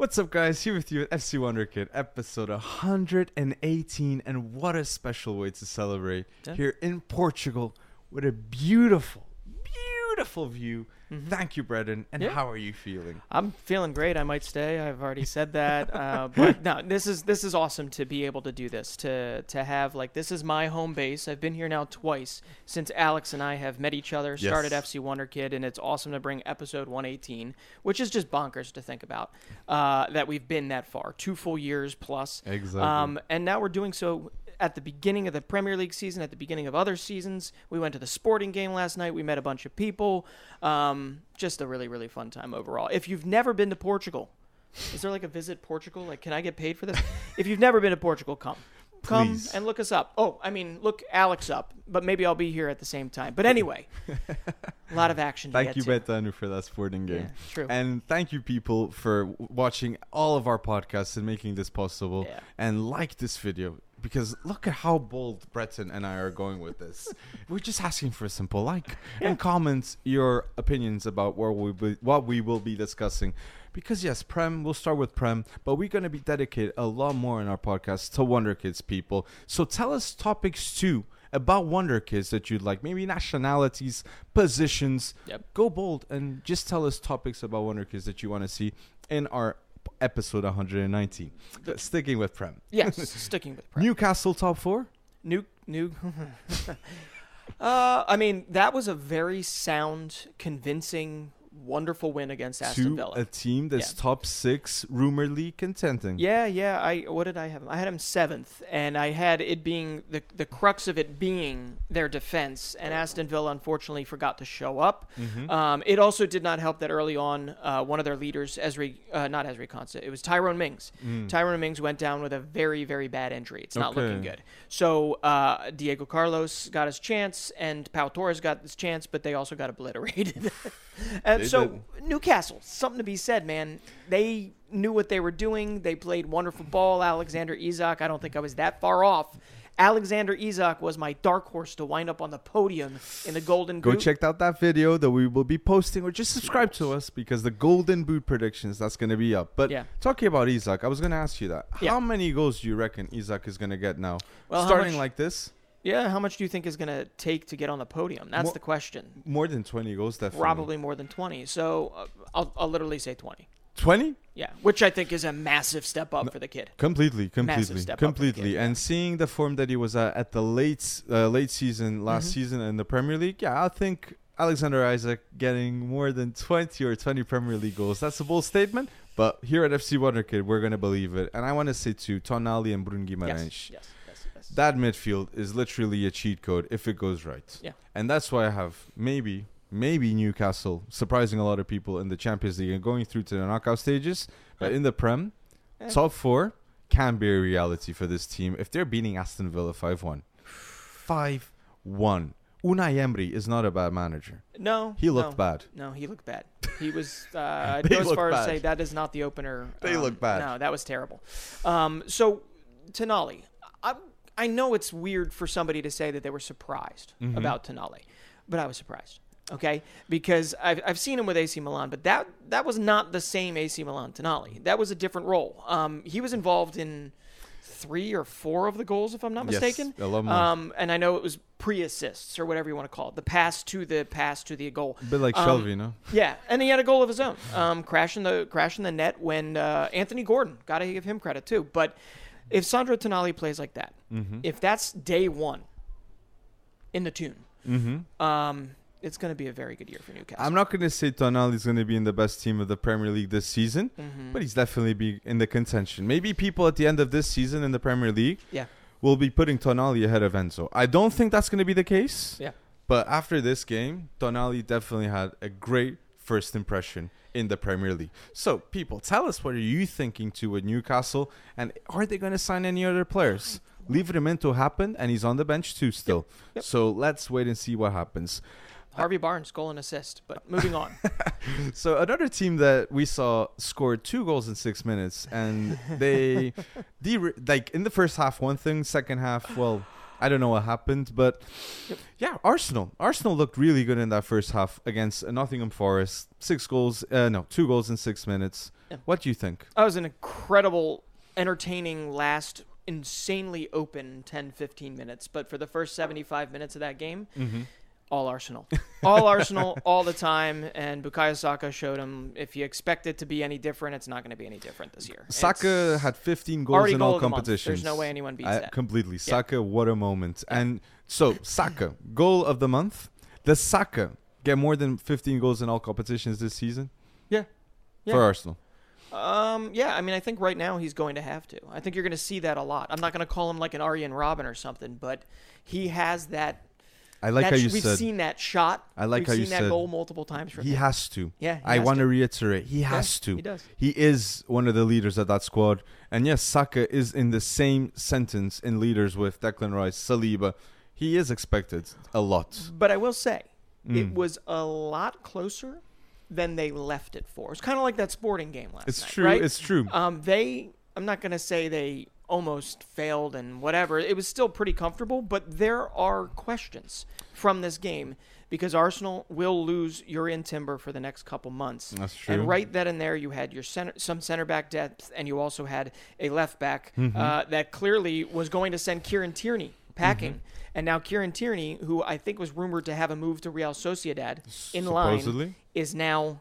What's up, guys? Here with you at FC Wonder Kid, episode 118, and what a special way to celebrate Yeah. here in Portugal with a beautiful, beautiful view. Mhm. Thank you, Brendan. And Yeah. how are you feeling? I'm feeling great. I might stay. I've already said that. Uh, but no, this is this is awesome to be able to do this. To to have like this is my home base. I've been here now twice since Alex and I have met each other. Started Yes. FC Wonder Kid, and it's awesome to bring episode 118, which is just bonkers to think about. Uh, that we've been that far, two full years plus. Exactly. Um, and now we're doing so at the beginning of the Premier League season, at the beginning of other seasons. We went to the sporting game last night. We met a bunch of people. Um, just a really, really fun time overall. If you've never been to Portugal, is there like a visit Portugal? Like, can I get paid for this? if you've never been to Portugal, come. Come Please. and look us up. Oh, I mean, look Alex up, but maybe I'll be here at the same time. But anyway, a lot of action Thank you. Betano, for that sporting game. Yeah, true. And thank you, people, for watching all of our podcasts and making this possible. Yeah. And like this video because look at how bold Breton and I are going with this. We're just asking for a simple like and comments your opinions about where we be, what we will be discussing. Because yes, Prem, we'll start with Prem, but we're going to be dedicated a lot more in our podcast to Wonder Kids people. So tell us topics too about Wonder Kids that you'd like, maybe nationalities, positions. Yep. Go bold and just tell us topics about Wonder Kids that you want to see in our episode 119. Sticking with Prem. Yes, sticking with Prem. Newcastle top four. New, new. uh, I mean, that was a very sound, convincing, wonderful win against Aston to Villa. a team that's Yeah. top six, rumoredly contending. yeah, yeah. I what did I have? I had him seventh, and I had it being the the crux of it being their defense. And Aston Villa unfortunately forgot to show up. Mm-hmm. Um, it also did not help that early on, uh, one of their leaders, Ezri, uh, not Ezri Konsa, it was Tyrone Mings. Mm. Tyrone Mings went down with a very, very bad injury. It's not looking good. So uh, Diego Carlos got his chance, and Pau Torres got his chance, but they also got obliterated. and so. Newcastle, something to be said, man. They knew what they were doing. They played wonderful ball. Alexander Isak, I don't think I was that far off. Alexander Isak was my dark horse to wind up on the podium in the Golden Boot. Go check out that video that we will be posting, or just subscribe to us because the Golden Boot predictions that's going to be up. But Yeah. talking about Isak, I was going to ask you that. Yeah. How many goals do you reckon Isak is going to get now? Well, Starting like this, Yeah, how much do you think is going to take to get on the podium? That's More- the question. more than 20 goals, definitely. Probably more than 20. So uh, I'll, I'll literally say 20. 20? Yeah, which I think is a massive step up for the kid. Completely, completely, step up for the completely. kid, And seeing the form that he was at at the late uh, late season last Mhm. season in the Premier League, yeah, I think Alexander Isak getting more than 20 or 20 Premier League goals. That's a bold statement, but here at FC Wonder Kid, we're going to believe it. And I want to say to Tonali and Yes, yes, yes, yes. That midfield is literally a cheat code if it goes right. Yeah. And that's why I have maybe maybe Newcastle surprising a lot of people in the Champions League and going through to the knockout stages, but in the Prem, Yeah. top 4 can be a reality for this team if they're beating Aston Villa 5-1. 5-1. Unai Emery is not a bad manager. no, He looked no, bad. No, he looked bad. He was. Uh, I'd go as far bad. as say that is not the opener. They um, look bad. No, that was terrible. Um, so, Tonali, I I know it's weird for somebody to say that they were surprised Mhm. about Tonali, but I was surprised. Okay, because I've, I've seen him with AC Milan, but that that was not the same AC Milan Tonali. That was a different role. Um, he was involved in three or four of the goals, if I'm not Yes, mistaken. a lot more. Um, and I know it was pre-assists or whatever you want to call it, the pass to the pass to the goal. A bit like Um, Shelvey, no? Yeah, and he had a goal of his own, um, crashing the crashing the net when uh, Anthony Gordon. Got to give him credit too. But if Sandro Tonali plays like that, Mm-hmm. if that's day one in the tune, Mm-hmm. um, it's going to be a very good year for Newcastle. I'm not going to say Tonali's going to be in the best team of the Premier League this season. Mhm. but he's definitely be in the contention. Maybe people at the end of this season in the Premier League Yeah. will be putting Tonali ahead of Enzo. I don't think that's going to be the case. Yeah. But after this game, Tonali definitely had a great first impression in the Premier League. So, people, tell us what are you thinking to with Newcastle and are they going to sign any other players? Leave to happen and he's on the bench too still. Yep. So, let's wait and see what happens. Harvey Barnes goal and assist. But moving on. So another team that we saw scored two goals in six minutes, and they, de- like in the first half, one thing, second half, well, I don't know what happened, but yeah, Arsenal. Arsenal looked really good in that first half against uh, Nottingham Forest. Six goals, uh, no, two goals in six minutes. Yeah. What do you think? That was an incredible, entertaining last, insanely open 10, 15 minutes. But for the first 75 minutes of that game, Mm-hmm. All Arsenal. All Arsenal, all the time. And Bukayo Saka showed him if you expect it to be any different, it's not going to be any different this year. Saka It's had 15 goals in goal all competitions. There's no way anyone beats I- that. Completely. Saka, what a moment. And so, Saka, goal of the month. Does Saka get more than 15 goals in all competitions this season? Yeah. Yeah. For Arsenal. Um, yeah, I mean, I think right now he's going to have to. I think you're going to see that a lot. I'm not going to call him like an Arjen Robben or something, but he has that. I like that how you we've said seen that shot. I like how you said. we've seen that goal multiple times for he him. has to. Yeah, he I want to. reiterate, he has to. He does. He is one of the leaders of that squad. And yes, Saka is in the same sentence in leaders with Declan Rice, Saliba. He is expected a lot. But I will say, Mm. it was a lot closer than they left it for. It's kind of like that sporting game last It's night. It's true. Right? It's true. Um, they. I'm not going to say they almost failed and whatever. It was still pretty comfortable, but there are questions from this game because Arsenal will lose Jurrien Timber for the next couple months. That's true. And right then and there, you had your center, some center back depth, and you also had a left back Mm-hmm. uh, that clearly was going to send Kieran Tierney packing. Mm-hmm. And now Kieran Tierney, who I think was rumored to have a move to Real Sociedad in line, is now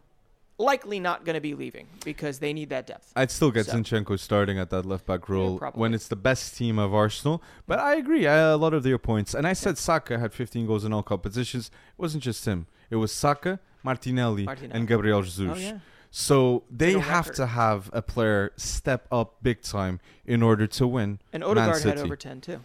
likely not going to be leaving because they need that depth. I'd still get So- Zinchenko starting at that left back role probably. when it's the best team of Arsenal. But I agree, I, a lot of their points. And I said Saka had 15 goals in all competitions. It wasn't just him. It was Saka, Martinelli, Martinelli. and Gabriel oh, Jesus. Oh yeah. So they have record. to have a player step up big time in order to win. And Odegaard had over 10 too.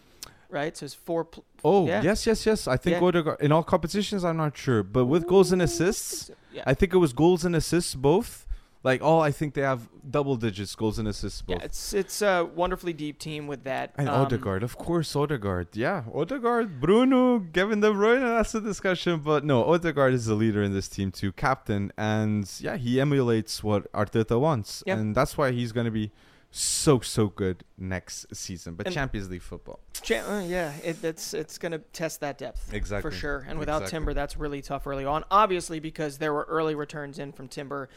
Right? So it's four. Pl- Oh Yeah. yes, yes, yes. I think Yeah. Odegaard in all competitions. I'm not sure, but with goals and assists, yeah. I think it was goals and assists both. Like all, I think they have double digits goals and assists both. yeah, it's it's a wonderfully deep team with that. And um, Odegaard, of course, Odegaard. Yeah, Odegaard, Bruno, Kevin De Bruyne. That's the discussion. But no, Odegaard is the leader in this team too, captain, and yeah, he emulates what Arteta wants, Yep. and that's why he's going to be so so good next season. But And- Champions League football, Cha- uh, yeah, it, it's it's going to test that depth. exactly For sure. And without Exactly. Timber, that's really tough early on. Obviously, because there were early returns in from Timber.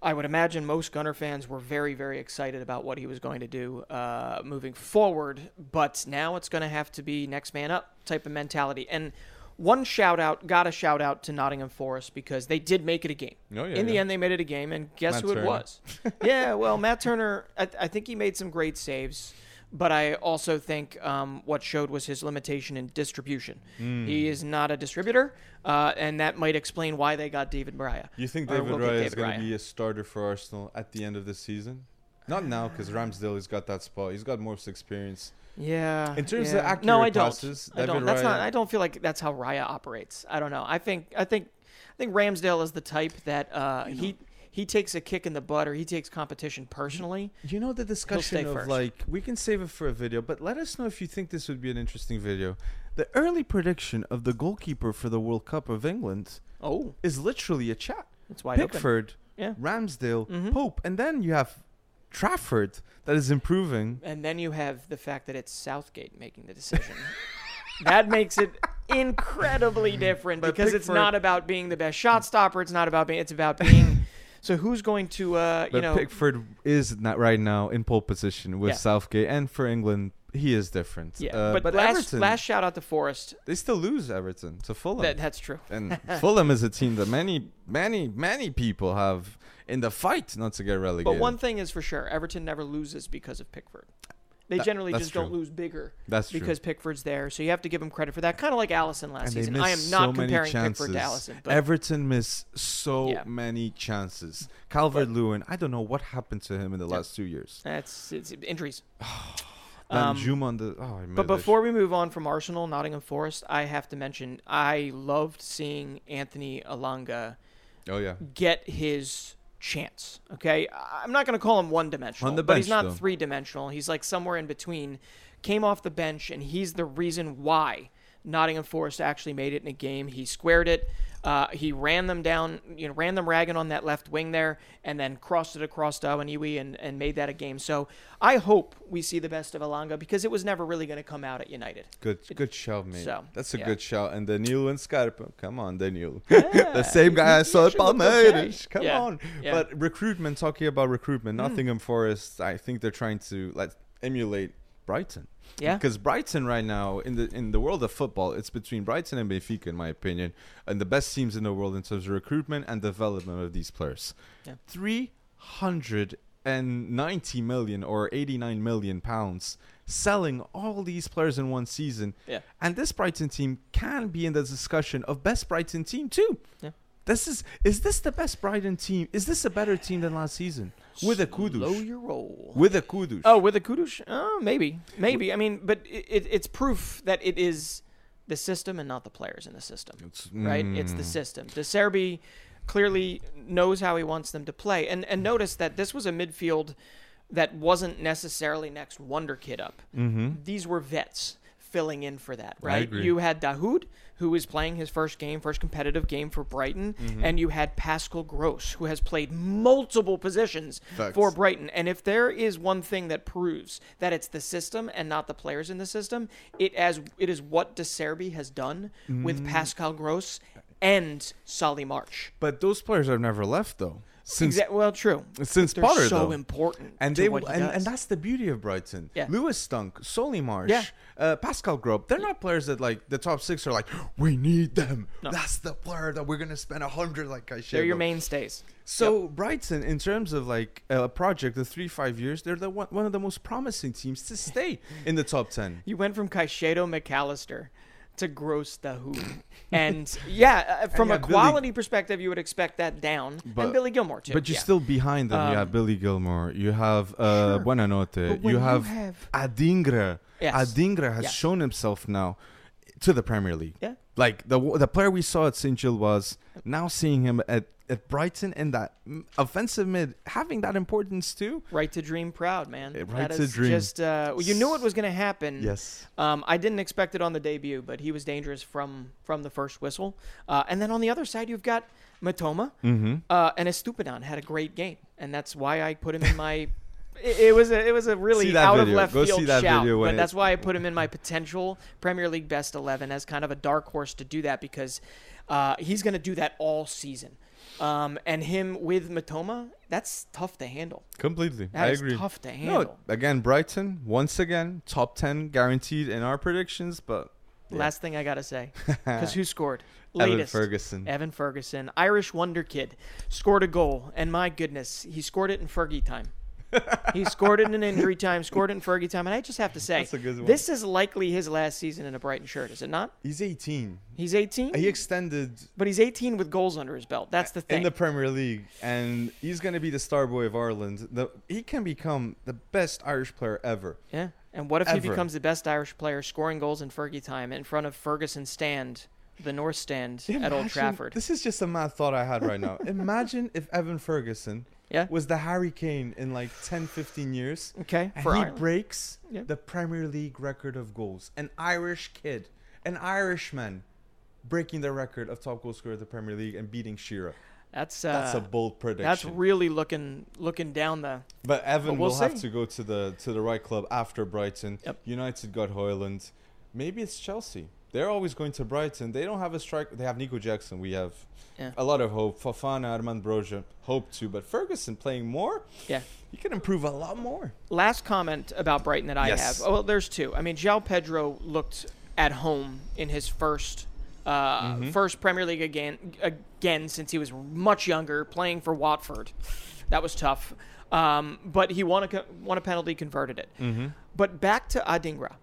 I would imagine most Gunner fans were very, very excited about what he was going to do uh, moving forward. But now it's going to have to be next man up type of mentality. And one shout out, got a shout out to Nottingham Forest because they did make it a game. Oh, yeah, in the yeah. end, they made it a game, and guess Matt who Turner. it was? yeah, well, Matt Turner, I, I think he made some great saves, but I also think um, what showed was his limitation in distribution. Hmm. He is not a distributor, uh, and that might explain why they got David Raya. You think David we'll is going to be a starter for Arsenal at the end of this season? Not now, because Ramsdale has got that spot. He's got most experience. Yeah. In terms of yeah. accurate no, I don't. passes, I don't. That's not. I don't feel like that's how Raya operates. I don't know. I think. I think. I think Ramsdale is the type that uh, he he takes a kick in the butt or he takes competition personally. You know the discussion of first. like we can save it for a video, but let us know if you think this would be an interesting video. The early prediction of the goalkeeper for the World Cup of England Oh, is literally a chat. it's wide open. Pickford, Yeah. Ramsdale, Mhm. Pope, and then you have Trafford that is improving. And then you have the fact that it's Southgate making the decision. that makes it incredibly different But because it's not about being the best shot stopper. It's not about being. It's about being. so who's going to uh, you But know? Pickford is not right now in pole position with Yeah. Southgate, and for England, he is different. yeah, Uh, but, last Everton, last shout out to Forest. they still lose Everton to Fulham. That that's true. and Fulham is a team that many, many, many people have in the fight not to get relegated. But one thing is for sure, Everton never loses because of Pickford. They That- generally just don't lose bigger that's true. because Pickford's there. So you have to give him credit for that. Kind of like Alisson last season. I am not many comparing. Pickford to Alisson, but Everton miss so Yeah. many chances. Calvert Lewin, I don't know what happened to him in the Yeah. last two years. that's it's injuries. Um, the oh, But before we move on from Arsenal, Nottingham Forest, I have to mention I loved seeing Anthony Elanga oh yeah, get his chance. Okay, I'm not going to call him one dimensional, On the but he's not three dimensional. He's like somewhere in between. Came off the bench, and he's the reason why Nottingham Forest actually made it in a game. He squared it. Uh, he ran them down, you know, ran them ragging on that left wing there, and then crossed it across Dawaniwi and, and made that a game. So I hope we see the best of Elanga because it was never really going to come out at United. Good, good shout, mate. So, That's a yeah. good shout. And Danilo and Scarpa, come on, Danilo. the same guy I saw at looked okay. Come Yeah, on. yeah. But recruitment, talking about recruitment, Nottingham Forest, I think they're trying to like emulate Brighton. Yeah. Because Brighton right now in the in the world of football, it's between Brighton and Benfica, in my opinion, and the best teams in the world in terms of recruitment and development of these players. Yeah. Three hundred and ninety million or eighty nine million pounds selling all these players in one season. Yeah. And this Brighton team can be in the discussion of best Brighton team too. Yeah. This is is this the best Brighton team? Is this a better team than last season? With a Slow Kudus. your roll. With a Kudus. Oh, with a kudos? Oh, maybe, maybe. I mean, but it, it, it's proof that it is the system and not the players in the system, It's- right? It's the mm. system. De Zerbi clearly knows how he wants them to play, and and notice that this was a midfield that wasn't necessarily next wonder kid up. Mhm. These were vets filling in for that, right? You had Dahoud, who was playing his first game, first competitive game for Brighton, Mm-hmm. and you had Pascal Gross, who has played multiple positions Facts. for Brighton. And if there is one thing that proves that it's the system and not the players in the system, it as it is what De Zerbi has done Mm. with Pascal Gross and Solly March. But those players have never left though. Since Exa- well, true. since They're Potter so though. important. and they and, and that's the beauty of Brighton. Yeah. Lewis Dunk, Solly March, Yeah. uh, Pascal Gross. They're not players that like the top six are like we need them. No. That's the player that we're gonna spend a hundred like I should. they're your mainstays. So Brighton, in terms of like a project, the three five years, they're the one, one of the most promising teams to stay in the top ten. You went from Caicedo Mac Allister to Gross Dahoud. and yeah, uh, from you a have Billy- quality perspective, you would expect that down. But- and Billy Gilmour, too. But you're yeah. still behind them. you Um, have Billy Gilmour. You have uh, Sure. Buonanotte. But when You have, have Adingra. Yes. Adingra has shown himself now to the Premier League. Yeah. Like the the player we saw at St. Gilles was now seeing him at, at Brighton in that offensive mid having that importance too. Right to dream proud, man. Yeah, That right to is dream. Just uh, well, you knew it was going to happen. Yes. Um, I didn't expect it on the debut, but he was dangerous from from the first whistle. Uh, and then on the other side, you've got Mitoma, Mm-hmm. uh, and Estupinan had a great game, and that's why I put him in my. It it was a it was a really out video. of left Go field shout, but that's why I put him in my potential Premier League best eleven as kind of a dark horse to do that because uh, he's going to do that all season. Um, and him with Mitoma, that's tough to handle. Completely. That I agree. tough to handle. No, again, Brighton once again top ten guaranteed in our predictions, but yeah. Last thing I gotta say, because who scored? Latest, Evan. Ferguson. Evan Ferguson, Irish wonder kid, scored a goal, and my goodness, he scored it in Fergie time. He scored it in injury time, scored it in Fergie time, and I just have to say, That's a good one. this is likely his last season in a Brighton shirt, is it not? He's 18. He's 18, He extended but he's 18 with goals under his belt. That's the thing. in the Premier League, and he's going to be the star boy of Ireland. The, he can become the best Irish player ever. yeah. And what if he becomes the best Irish player, scoring goals in Fergie time in front of Ferguson stand, the North Stand at Old Trafford? This is just a mad thought I had right now. Imagine if Evan Ferguson Yeah. was the Harry Kane in like 10, 15 years. Okay. And For he Ireland. breaks Yeah. the Premier League record of goals. An Irish kid, an Irishman, breaking the record of top goal scorer of the Premier League and beating Shearer. That's uh, That's a bold prediction. That's really looking looking down the. But Evan But we'll will have to go to the to the right club after Brighton. Yep. United got Højlund. Maybe it's Chelsea. They're always going to Brighton. They don't have a strike. They have Nico Jackson. We have Yeah. a lot of hope. Fofana, Armando Broja, hope too. But Ferguson playing more, Yeah. he can improve a lot more. Last comment about Brighton that I Yes. have. Oh, well, there's two. I mean, João Pedro looked at home in his first uh, Mm-hmm. first Premier League again again since he was much younger, playing for Watford. That was tough. Um, but he won a won a penalty, converted it. Mm-hmm. But back to Adingra,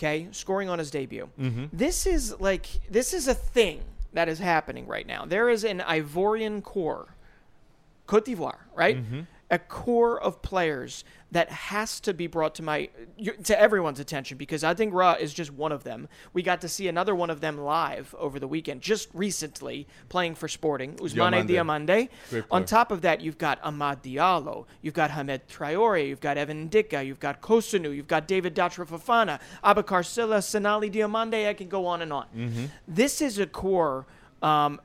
okay, scoring on his debut. Mm-hmm. This is like this is a thing that is happening right now. There is an Ivorian core, Cote d'Ivoire, right? Mm-hmm. A core of players that has to be brought to my to everyone's attention because Adingra is just one of them. We got to see another one of them live over the weekend, just recently playing for Sporting, Diomande. Diamande. On top of that, you've got Amad Diallo, you've got Hamed Traore, you've got Evan Dika, you've got Kossounou, you've got David Datro Fofana, Abakar Sylla, Sinaly Diomande. I can go on and on. Mm-hmm. This is a core um,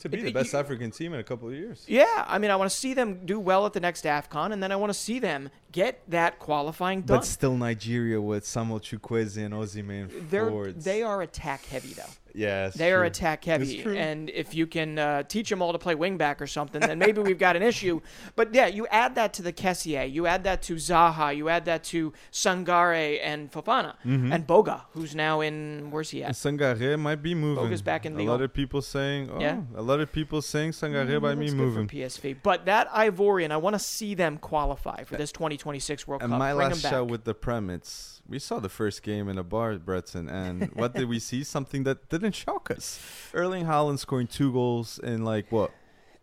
to be It- the best you- African team in a couple of years. Yeah, I mean, I want to see them do well at the next AFCON, and then I want to see them get that qualifying done. But still, Nigeria with Samuel Chukwueze and Osimhen They're forwards. they are attack heavy though. yes, They are attack heavy, and if you can uh, teach them all to play wingback or something, then maybe we've got an issue. But yeah, you add that to the Kessie, you add that to Zaha, you add that to Sangare and Fofana, Mm-hmm. and Boga, who's now in where's he at? Sangare might be moving. Boga's back in a lot of people saying, oh, Yeah. a lot of people saying Sangare might be moving. for PSV. But that Ivorian, I want to see them qualify for this 2026 World And Cup. my Bring last show with the Premits, we saw the first game in a bar, Breton, and what did we see? Something that didn't shock us. Erling Haaland scoring two goals in like what,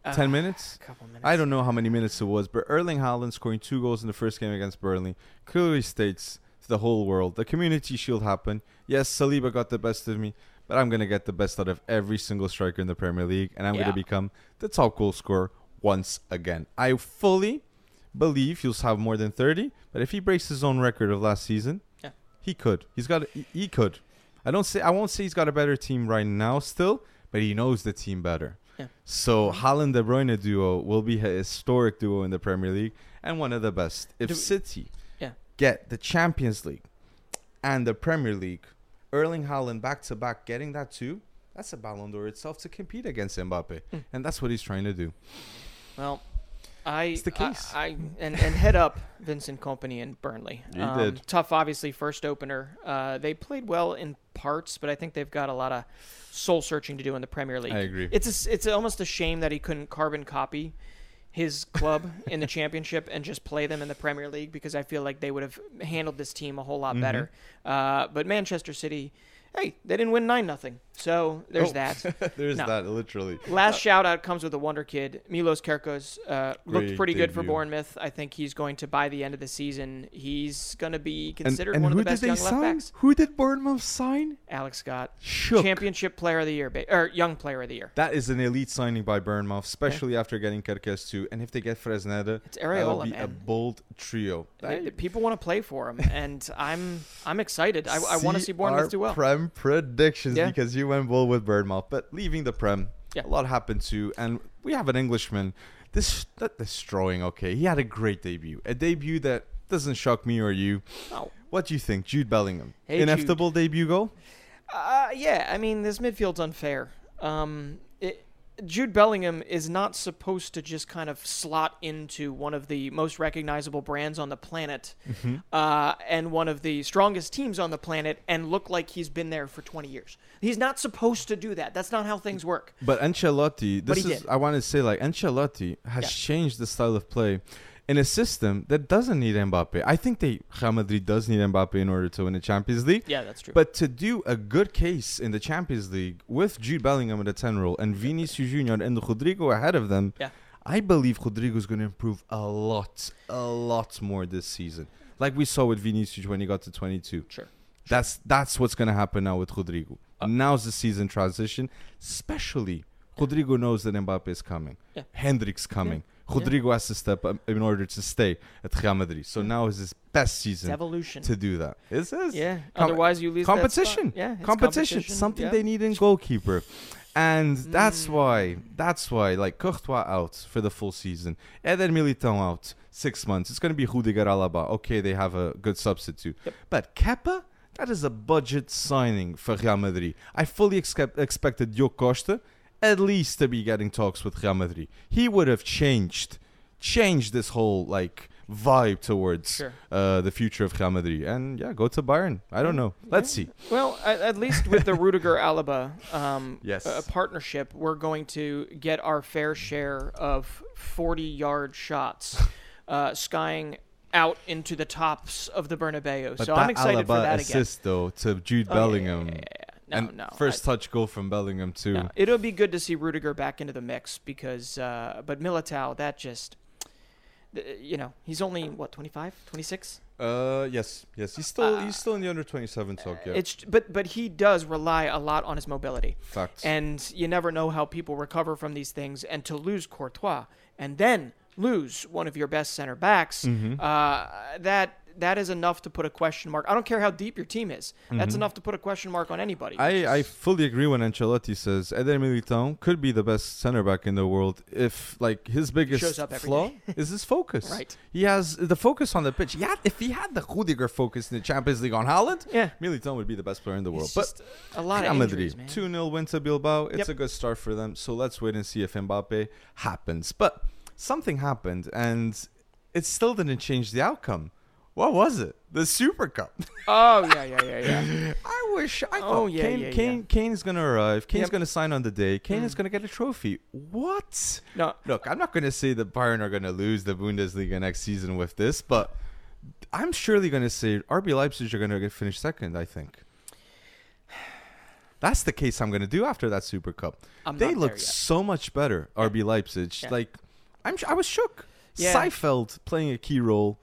Uh, ten minutes? couple minutes. I don't know how many minutes it was, but Erling Haaland scoring two goals in the first game against Burnley clearly states to the whole world the community shield happened. Yes, Saliba got the best of me, but I'm gonna get the best out of every single striker in the Premier League, and I'm Yeah. gonna become the top goal scorer once again. I fully believe he'll have more than 30, but if he breaks his own record of last season, Yeah. he could. He's got. He, he could. I don't say. I won't say he's got a better team right now, still, but he knows the team better. Yeah. So Haaland De Bruyne duo will be a historic duo in the Premier League and one of the best. If Do- City Yeah. get the Champions League and the Premier League, Erling Haaland back to back getting that too, that's a Ballon d'Or itself to compete against Mbappe, Mm. and that's what he's trying to do. Well, I, It's the case. I, I and, and head up Vincent Kompany and Burnley. He Um, did. Tough, obviously, first opener. Uh, they played well in parts, but I think they've got a lot of soul searching to do in the Premier League. I agree. It's a s it's almost a shame that he couldn't carbon copy his club in the championship and just play them in the Premier League because I feel like they would have handled this team a whole lot Mhm. better. Uh, but Manchester City, hey, they didn't win nine nothing, so there's Oh. that. There's No. that literally. Last shout out comes with a wonder kid. Milos Kerkez uh, looked pretty good for debut. Bournemouth. I think he's going to, by the end of the season, he's going to be considered and one of the best did they young sign? left backs. Who did Bournemouth sign? Alex Scott, Shook. championship player of the year, ba- or young player of the year. That is an elite signing by Bournemouth, especially after getting Kerkez too. And if they get Fresneda, It's Areola, be a bold trio. They- people want to play for him, and I'm I'm excited. I, I want to see Bournemouth do well. Prem predictions Yeah. because you went well with Bournemouth, but leaving the Prem, Yeah. a lot happened too. And we have an Englishman. This not destroying. Okay, he had a great debut, a debut that doesn't shock me or you. Oh. What do you think, Jude Bellingham? Hey, Inevitable debut goal. Uh, yeah, I mean, this midfield's unfair. Um, it, Jude Bellingham is not supposed to just kind of slot into one of the most recognizable brands on the planet Mm-hmm. uh, and one of the strongest teams on the planet and look like he's been there for 20 years. He's not supposed to do that. That's not how things work. But Ancelotti, this he is did. I want to say like Ancelotti has Yeah. changed the style of play in a system that doesn't need Mbappe. I think they Real Madrid does need Mbappe in order to win the Champions League. Yeah, that's true. But to do a good case in the Champions League with Jude Bellingham in the 10 role and Vinicius Junior and Rodrygo ahead of them, Yeah. I believe Rodrygo is going to improve a lot, a lot more this season. Like we saw with Vinicius when he got to 22. Sure. That's that's what's going to happen now with Rodrygo. Uh, Now's the season transition, especially Rodrygo knows that Mbappe is coming. Yeah. Endrick's coming. Rodrygo has to step up in order to stay at Real Madrid. So now is his best it's season evolution. to do that. It is. yeah. Com- Otherwise, you lose competition. Yeah, it's competition, something yeah. they need in goalkeeper. And that's Mm. why, that's why, like Courtois out for the full season, Eder Militão out six months. It's going to be Rudiger Alaba. Okay, they have a good substitute. Yep. But Kepa, that is a budget signing for Real Madrid. I fully expect, expected Diogo Costa at least to be getting talks with Real Madrid. He would have changed, changed this whole like vibe towards Sure. uh, the future of Real Madrid. And yeah, go to Bayern. I don't know. Let's see. Well, at, at least with the Rudiger Alaba um, Yes. uh, partnership, we're going to get our fair share of 40 yard shots uh, skying out into the tops of the Bernabeu. But so I'm excited Alaba for that again. assist though to Jude Oh, yeah, yeah, Bellingham. yeah, yeah, yeah. No, and no. first I- touch goal from Bellingham too. no. It'll be good to see Rudiger back into the mix because, uh, but Militao, that just, you know, he's only, what, 25, 26? Uh, yes, yes. He's still Uh, he's still in the under twenty seven talk. Yeah, It's but but he does rely a lot on his mobility. facts. and you never know how people recover from these things. And to lose Courtois and then lose one of your best center backs, Mhm. uh, that that is enough to put a question mark. I don't care how deep your team is. That's enough to put a question mark on anybody. Mm-hmm. I, I fully agree when Ancelotti says Eder Militão could be the best center back in the world if like his biggest flaw is his focus. Right. He has the focus on the pitch. Yeah, if he had the Rudiger focus in the Champions League on Haaland, yeah. Militão would be the best player in the world. It's but a lot of injuries, man. 2 0 win to Bilbao. It's Yep. a good start for them. So let's wait and see if Mbappe happens. But something happened, and it still didn't change the outcome. What was it? The Super Cup. Oh yeah, yeah, yeah, yeah. I wish. I Oh, thought yeah, Kane, yeah, Kane, Kane is gonna arrive. Kane's Yep. gonna sign on the day. Kane is Mm. gonna get a trophy. What? No, Look, I'm not gonna say that Bayern are gonna lose the Bundesliga next season with this, but I'm surely gonna say RB Leipzig are gonna get finished second. I think. That's the case I'm gonna do after that Super Cup. I'm they looked so much better. RB Leipzig, Yeah. like I'm, I was shook. Yeah. Seiwald playing a key role.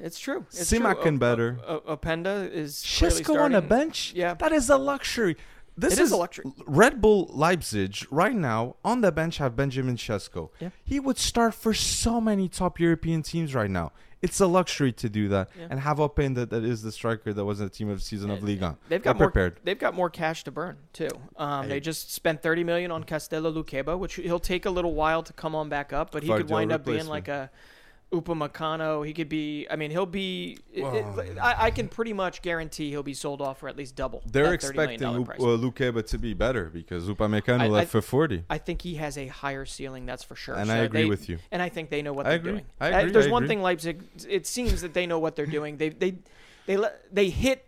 It's true. It's Simak true. better. O- O- Openda is clearly Sesko on a bench. Yeah. that is a luxury. This It is a luxury. Red Bull Leipzig right now on the bench have Benjamin Sesko. Yeah. He would start for so many top European teams right now. It's a luxury to do that Yeah. and have Openda that is the striker that was in the team of the season of And- Liga. They've They're got more. prepared. They've got more cash to burn too. Um, I- they just spent 30 million on Castello Lukeba, which he'll take a little while to come on back up, but he could wind up being replacement. like a Upamecano. He could be. I mean, he'll be. it- it- I, I can pretty much guarantee he'll be sold off for at least double. They're that expecting price. uh, Lukeba to be better because Upamecano I- left I- for 40. I think he has a higher ceiling, that's for sure. And So I agree they- with you. And I think they know what they're agree. doing. I Uh, agree. There's one agree. thing Leipzig. It seems that they know what they're doing. They they they le- they hit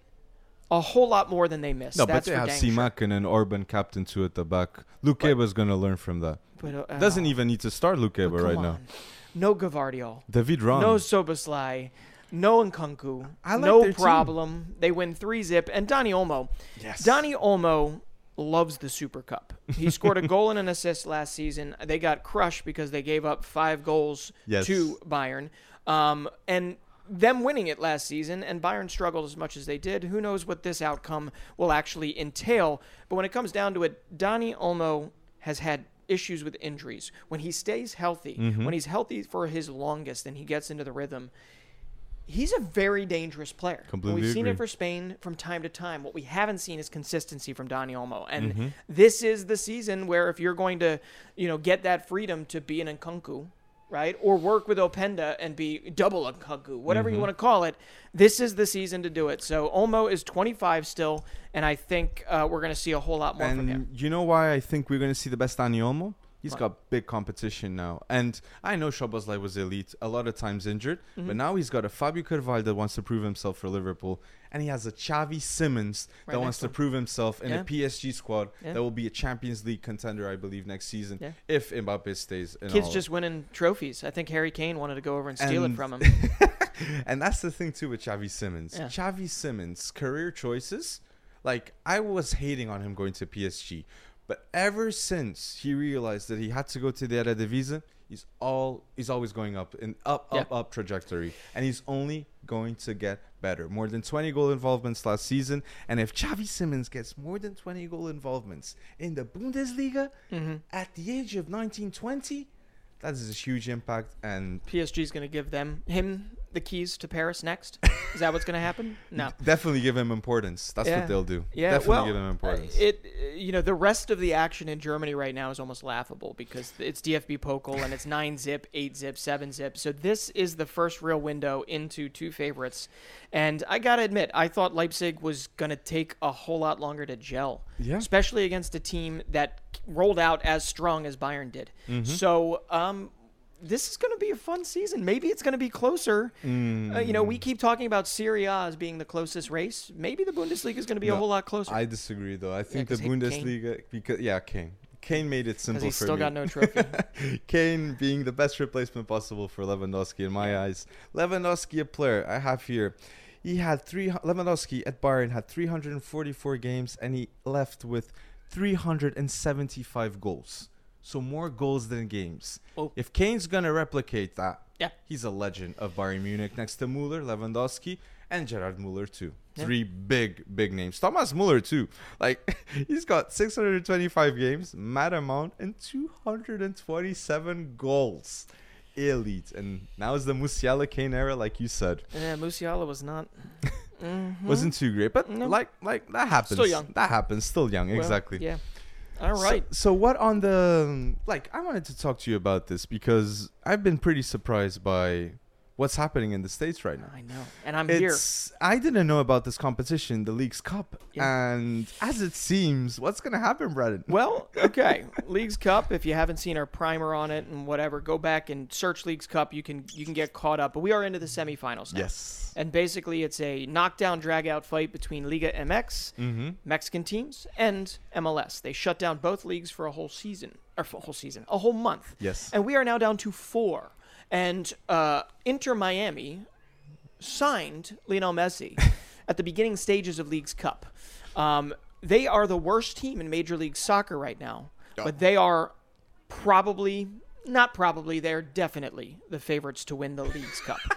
a whole lot more than they miss. No, but that's they for have dang sure. Simak and an Orban captain too at the back. Lukeba's going to learn from that. But, uh, Doesn't oh, even need to start but Lukeba right now. No Gvardiol. David Raum. No Szoboszlai. No Nkunku. I like no their team. problem. They win three zip. And Dani Olmo. yes. Dani Olmo loves the Super Cup. He scored a goal and an assist last season. They got crushed because they gave up five goals Yes. to Bayern. Um, and them winning it last season, and Bayern struggled as much as they did. Who knows what this outcome will actually entail? But when it comes down to it, Dani Olmo has had issues with injuries. When he stays healthy, Mm-hmm. when he's healthy for his longest and he gets into the rhythm, he's a very dangerous player. Completely We've seen it for Spain from time to time. What we haven't seen is consistency from Dani Olmo. And Mm-hmm. this is the season where if you're going to, you know, get that freedom to be an Nkunku, right? Or work with Openda and be double Nkunku, whatever Mm-hmm. you want to call it, this is the season to do it. So Olmo is 25 still, and I think uh, we're going to see a whole lot more from him. And you know why I think we're going to see the best Dani Olmo? He's What? got big competition now. And I know Szoboszlai was elite, a lot of times injured, Mm-hmm. but now he's got a Fabio Carvalho that wants to prove himself for Liverpool, and he has a Xavi Simons Right that wants to him. prove himself in Yeah. a PSG squad Yeah. that will be a Champions League contender, I believe, next season Yeah. if Mbappe stays. In Kids just winning trophies. I think Harry Kane wanted to go over and steal And- it from him. and that's the thing too with Xavi Simons. Yeah. Xavi Simons' career choices, like I was hating on him going to PSG, but ever since he realized that he had to go to the Eredivisie, he's all he's always going up in up Yeah. up up trajectory, and he's only going to get better. More than 20 goal involvements last season, and if Xavi Simons gets more than 20 goal involvements in the Bundesliga hmm at the age of 19, 20, that is a huge impact and PSG is going to give them him the keys to Paris next. Is that what's going to happen? No. Definitely give him importance. That's Yeah. what they'll do. Yeah, Definitely well, give him importance. It, you know, the rest of the action in Germany right now is almost laughable because it's DFB Pokal and it's nine zip, eight zip, seven zip. So this is the first real window into two favorites, and I gotta admit, I thought Leipzig was gonna take a whole lot longer to gel, yeah. especially against a team that rolled out as strong as Bayern did. Mm-hmm. So, um. This is going to be a fun season. Maybe it's going to be closer. Mm. Uh, you know, we keep talking about Serie A as being the closest race. Maybe the Bundesliga is going to be a whole lot closer. I disagree though. I think the he- Kane- Bundesliga because yeah, Kane. Kane made it simple he's for still me. got no trophy. Kane being the best replacement possible for Lewandowski in my eyes. Lewandowski, a player I have here. He had three. Lewandowski at Bayern had 344 games, and he left with 375 goals. So more goals than games. Oh. If Kane's gonna replicate that, Yeah. he's a legend of Bayern Munich next to Muller, Lewandowski, and Gerd Muller too. Yeah. Three big, big names. Thomas Muller too. Like he's got 625 games, mad amount, and 227 goals elite, and now is the Musiala Kane era, like you said. Yeah, Musiala was not. Mhm. Wasn't too great, but No. like like that happens. Still young. That happens. Still young, Well, exactly. Yeah. All So- So, what on the like? I wanted to talk to you about this because I've been pretty surprised by what's happening in the states right now. I know, and I'm here. I didn't know about this competition, the League's Cup, Yeah. and as it seems, what's gonna happen, Brendan? Well, okay. Leagues Cup. If you haven't seen our primer on it and whatever, go back and search Leagues Cup. You can you can get caught up. But we are into the semifinals now. Yes. And basically, it's a knockdown dragout fight between Liga MX, Mm-hmm. Mexican teams, and MLS. They shut down both leagues for a whole season, or a whole season, a whole month. Yes. And we are now down to four. And uh, Inter Miami signed Lionel Messi at the beginning stages of League's Cup. Um, they are the worst team in Major League Soccer right now, but they are probably, not probably, they're definitely the favorites to win the League's Cup.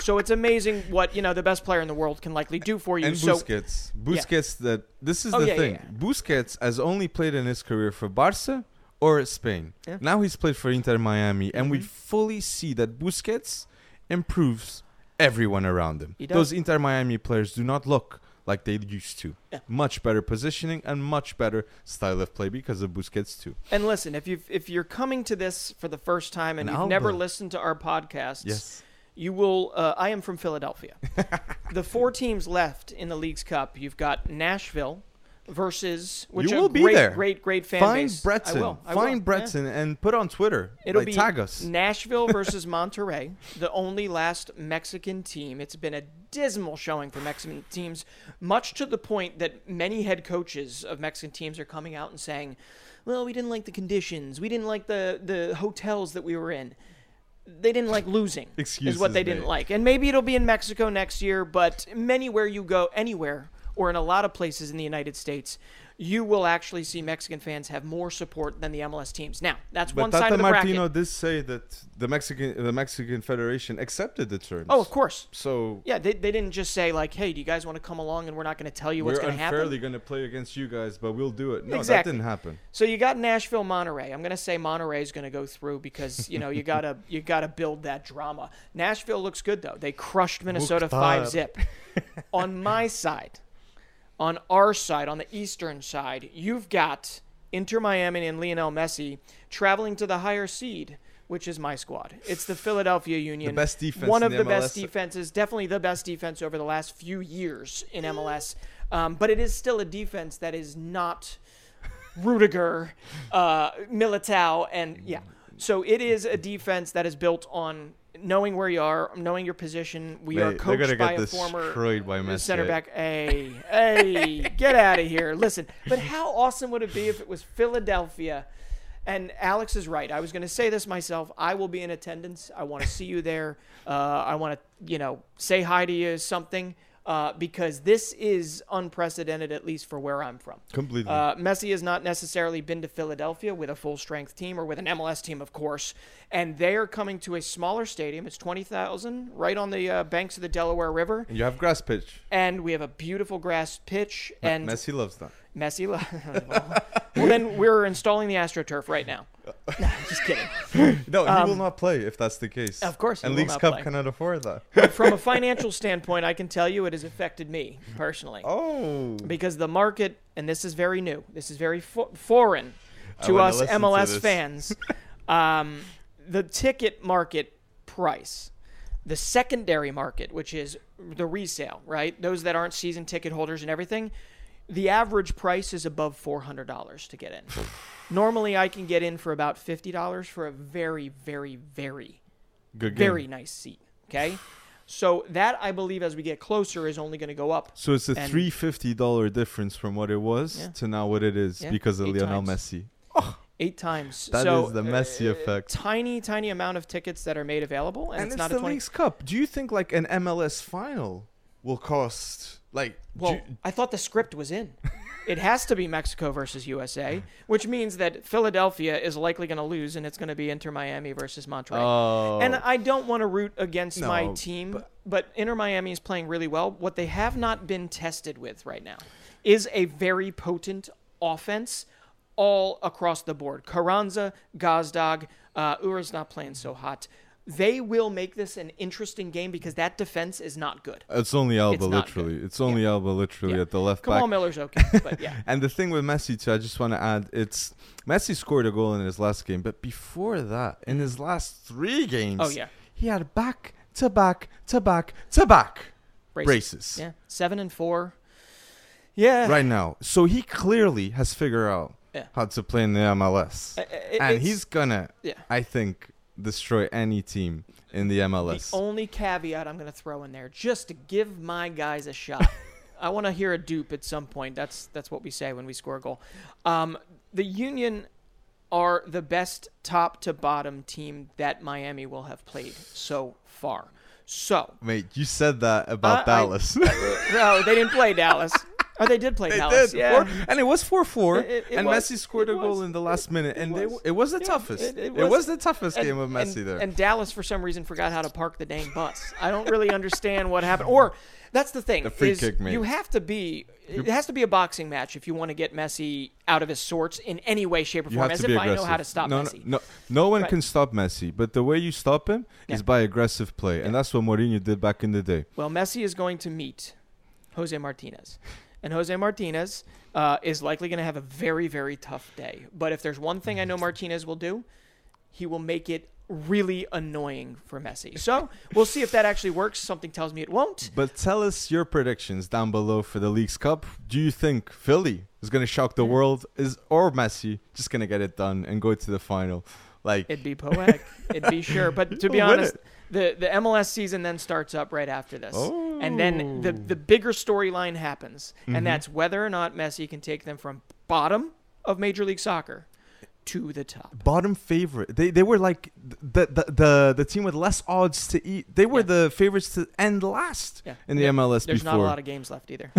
So it's amazing what you know the best player in the world can likely do for you. and so Busquets. Busquets that this is Oh, the yeah, yeah, thing. yeah. Busquets has only played in his career for Barca or Spain. Yeah. Mm-hmm. Now he's played for Inter Miami and we fully see that Busquets improves everyone around him. Those Inter Miami players do not look like they used to. Yeah. Much better positioning and much better style of play because of Busquets too. And listen, if you if you're coming to this for the first time and And you've never listened to our podcasts, Yes. you will. Uh, I am from Philadelphia. the four teams left in the League's Cup. You've got Nashville versus which You are will be great, there. great, great fan Find base. Bretson. I will. I Find will, yeah. Bretson and put on Twitter. It'll like, be tag us. Nashville versus Monterrey, the only last Mexican team. It's been a dismal showing for Mexican teams, much to the point that many head coaches of Mexican teams are coming out and saying, "Well, we didn't like the conditions. We didn't like the the hotels that we were in." They didn't like losing. is what they didn't like. And maybe it'll be in Mexico next year, but anywhere you go, anywhere, or in a lot of places in the United States, you will actually see Mexican fans have more support than the MLS teams. Now, that's But one side of the bracket. Martino did say that the Mexican the Mexican Federation accepted the terms. Oh, of course. So Yeah, they, they didn't just say like, "Hey, do you guys want to come along?" and we're not going to tell you what's going to happen. unfairly going to play against you guys, but we'll do it. No, Exactly. that didn't happen. So you got Nashville, Monterrey. I'm going to say Monterrey is going to go through because you know you gotta you gotta build that drama. Nashville looks good though. They crushed Minnesota Mukhtar. five zip. on my side, on our side, on the eastern side, you've got Inter Miami and Lionel Messi traveling to the higher seed. Which is my squad? It's the Philadelphia Union. best defense One of the the best defenses, definitely the best defense over the last few years in MLS. Um, but it is still a defense that is not Rudiger, uh, Militao, and yeah. So it is a defense that is built on knowing where you are, knowing your position. We They- are coached by a former by center back. Hey, hey, get out of here! Listen, but how awesome would it be if it was Philadelphia? And Alex is right. I was going to say this myself. I will be in attendance. I want to see you there. Uh, I want to, you know, say hi to you, something, uh, because this is unprecedented, at least for where I'm from. Completely. Uh, Messi has not necessarily been to Philadelphia with a full strength team or with an MLS team, of course. And they are coming to a smaller stadium. It's 20,000 right on the uh, banks of the Delaware River. and you have grass pitch. And we have a beautiful grass pitch. And Messi loves that. Messi. well, well, then we're installing the AstroTurf right now. No, just kidding. No, he will Um, not play if that's the case. Of course he and will Leagues Cup play. cannot afford that. From a financial standpoint, I can tell you it has affected me personally. Oh, because the market, and this is very new, this is very fo- foreign to us to MLS this. fans. um, the ticket market price, the secondary market, which is the resale, right? Those that aren't season ticket holders and everything, the average price is above four hundred dollars to get in. Normally, I can get in for about fifty dollars for a very, very, very good game. very nice seat. Okay. So that I believe as we get closer is only going to go up. So it's a and- three fifty dollar difference from what it was Yeah. to now what it is Yeah, because of eight Lionel times. Messi. Eight times. That so, is the Messi uh, effect. Tiny, tiny amount of tickets that are made available, and, And, it's, it's, not the a twenty. Leagues Cup. Do you think like an MLS final will cost like? do Well, you- I thought the script was in. it has to be Mexico versus USA, which means that Philadelphia is likely going to lose, and it's going to be Inter Miami versus Monterrey. oh, And I don't want to root against my team, but- but, Inter Miami is playing really well. What they have not been tested with right now is a very potent offense all across the board. Carranza, Gazdag, uh, Uhre's not playing so hot. They will make this an interesting game because that defense is not good. It's only Alba, It's literally. good. It's only Alba, literally, Yeah. at the left Kamal back. Miller's okay, but yeah. And the thing with Messi too, I just want to add, it's Messi scored a goal in his last game, but before that, in his last three games, Oh yeah, he had back to back to back to back braces. braces. Yeah, seven and four. Yeah, Right now, so he clearly has figured out Yeah. how to play in the MLS, I- it- and he's gonna, yeah. I think, destroy any team in the MLS. The only caveat I'm going to throw in there, just to give my guys a shot. I want to hear a doop at some point. That's that's what we say when we score a goal. Um, the Union are the best top to bottom team that Miami will have played so far. So Mate, you said that about I- I- Dallas. no, they didn't play Dallas. Oh, they did play They Dallas. did, yeah. four- and it was four four, It- it- and was. Messi scored a goal was. in the last minute, and they, it was the Yeah, toughest. it- was, was. the toughest game of Messi and, there. And Dallas, for some reason, forgot how to park the dang bus. I don't really understand what happened. Or that's the thing. The free is kick, mate. You have to be. It has to be a boxing match if you want to get Messi out of his sorts in any way, shape, or you form. As if be I aggressive. know how to stop no, Messi. No, no, no one Right. can stop Messi, but the way you stop him is by aggressive play, and that's what Mourinho did back in the day. Well, Messi is going to meet Jose Martinez. And Jose Martinez uh, is likely going to have a very, very tough day. But if there's one thing I know Martinez will do, he will make it really annoying for Messi. So we'll see if that actually works. Something tells me it won't. But tell us your predictions down below for the Leagues Cup. Do you think Philly is going to shock the world, is or Messi just going to get it done and go to the final? Like, It'd be poetic. It'd be sure. But to be honest, it. The, the MLS season then starts up right after this. And then the, Oh. the bigger storyline happens. Mhm. And that's whether or not Messi can take them from bottom of Major League Soccer to the top. bottom favorite. They they were like the the the, the team with less odds to eat. They were Yeah. the favorites to end last Yeah. in the There- MLS There's before. not a lot of games left either.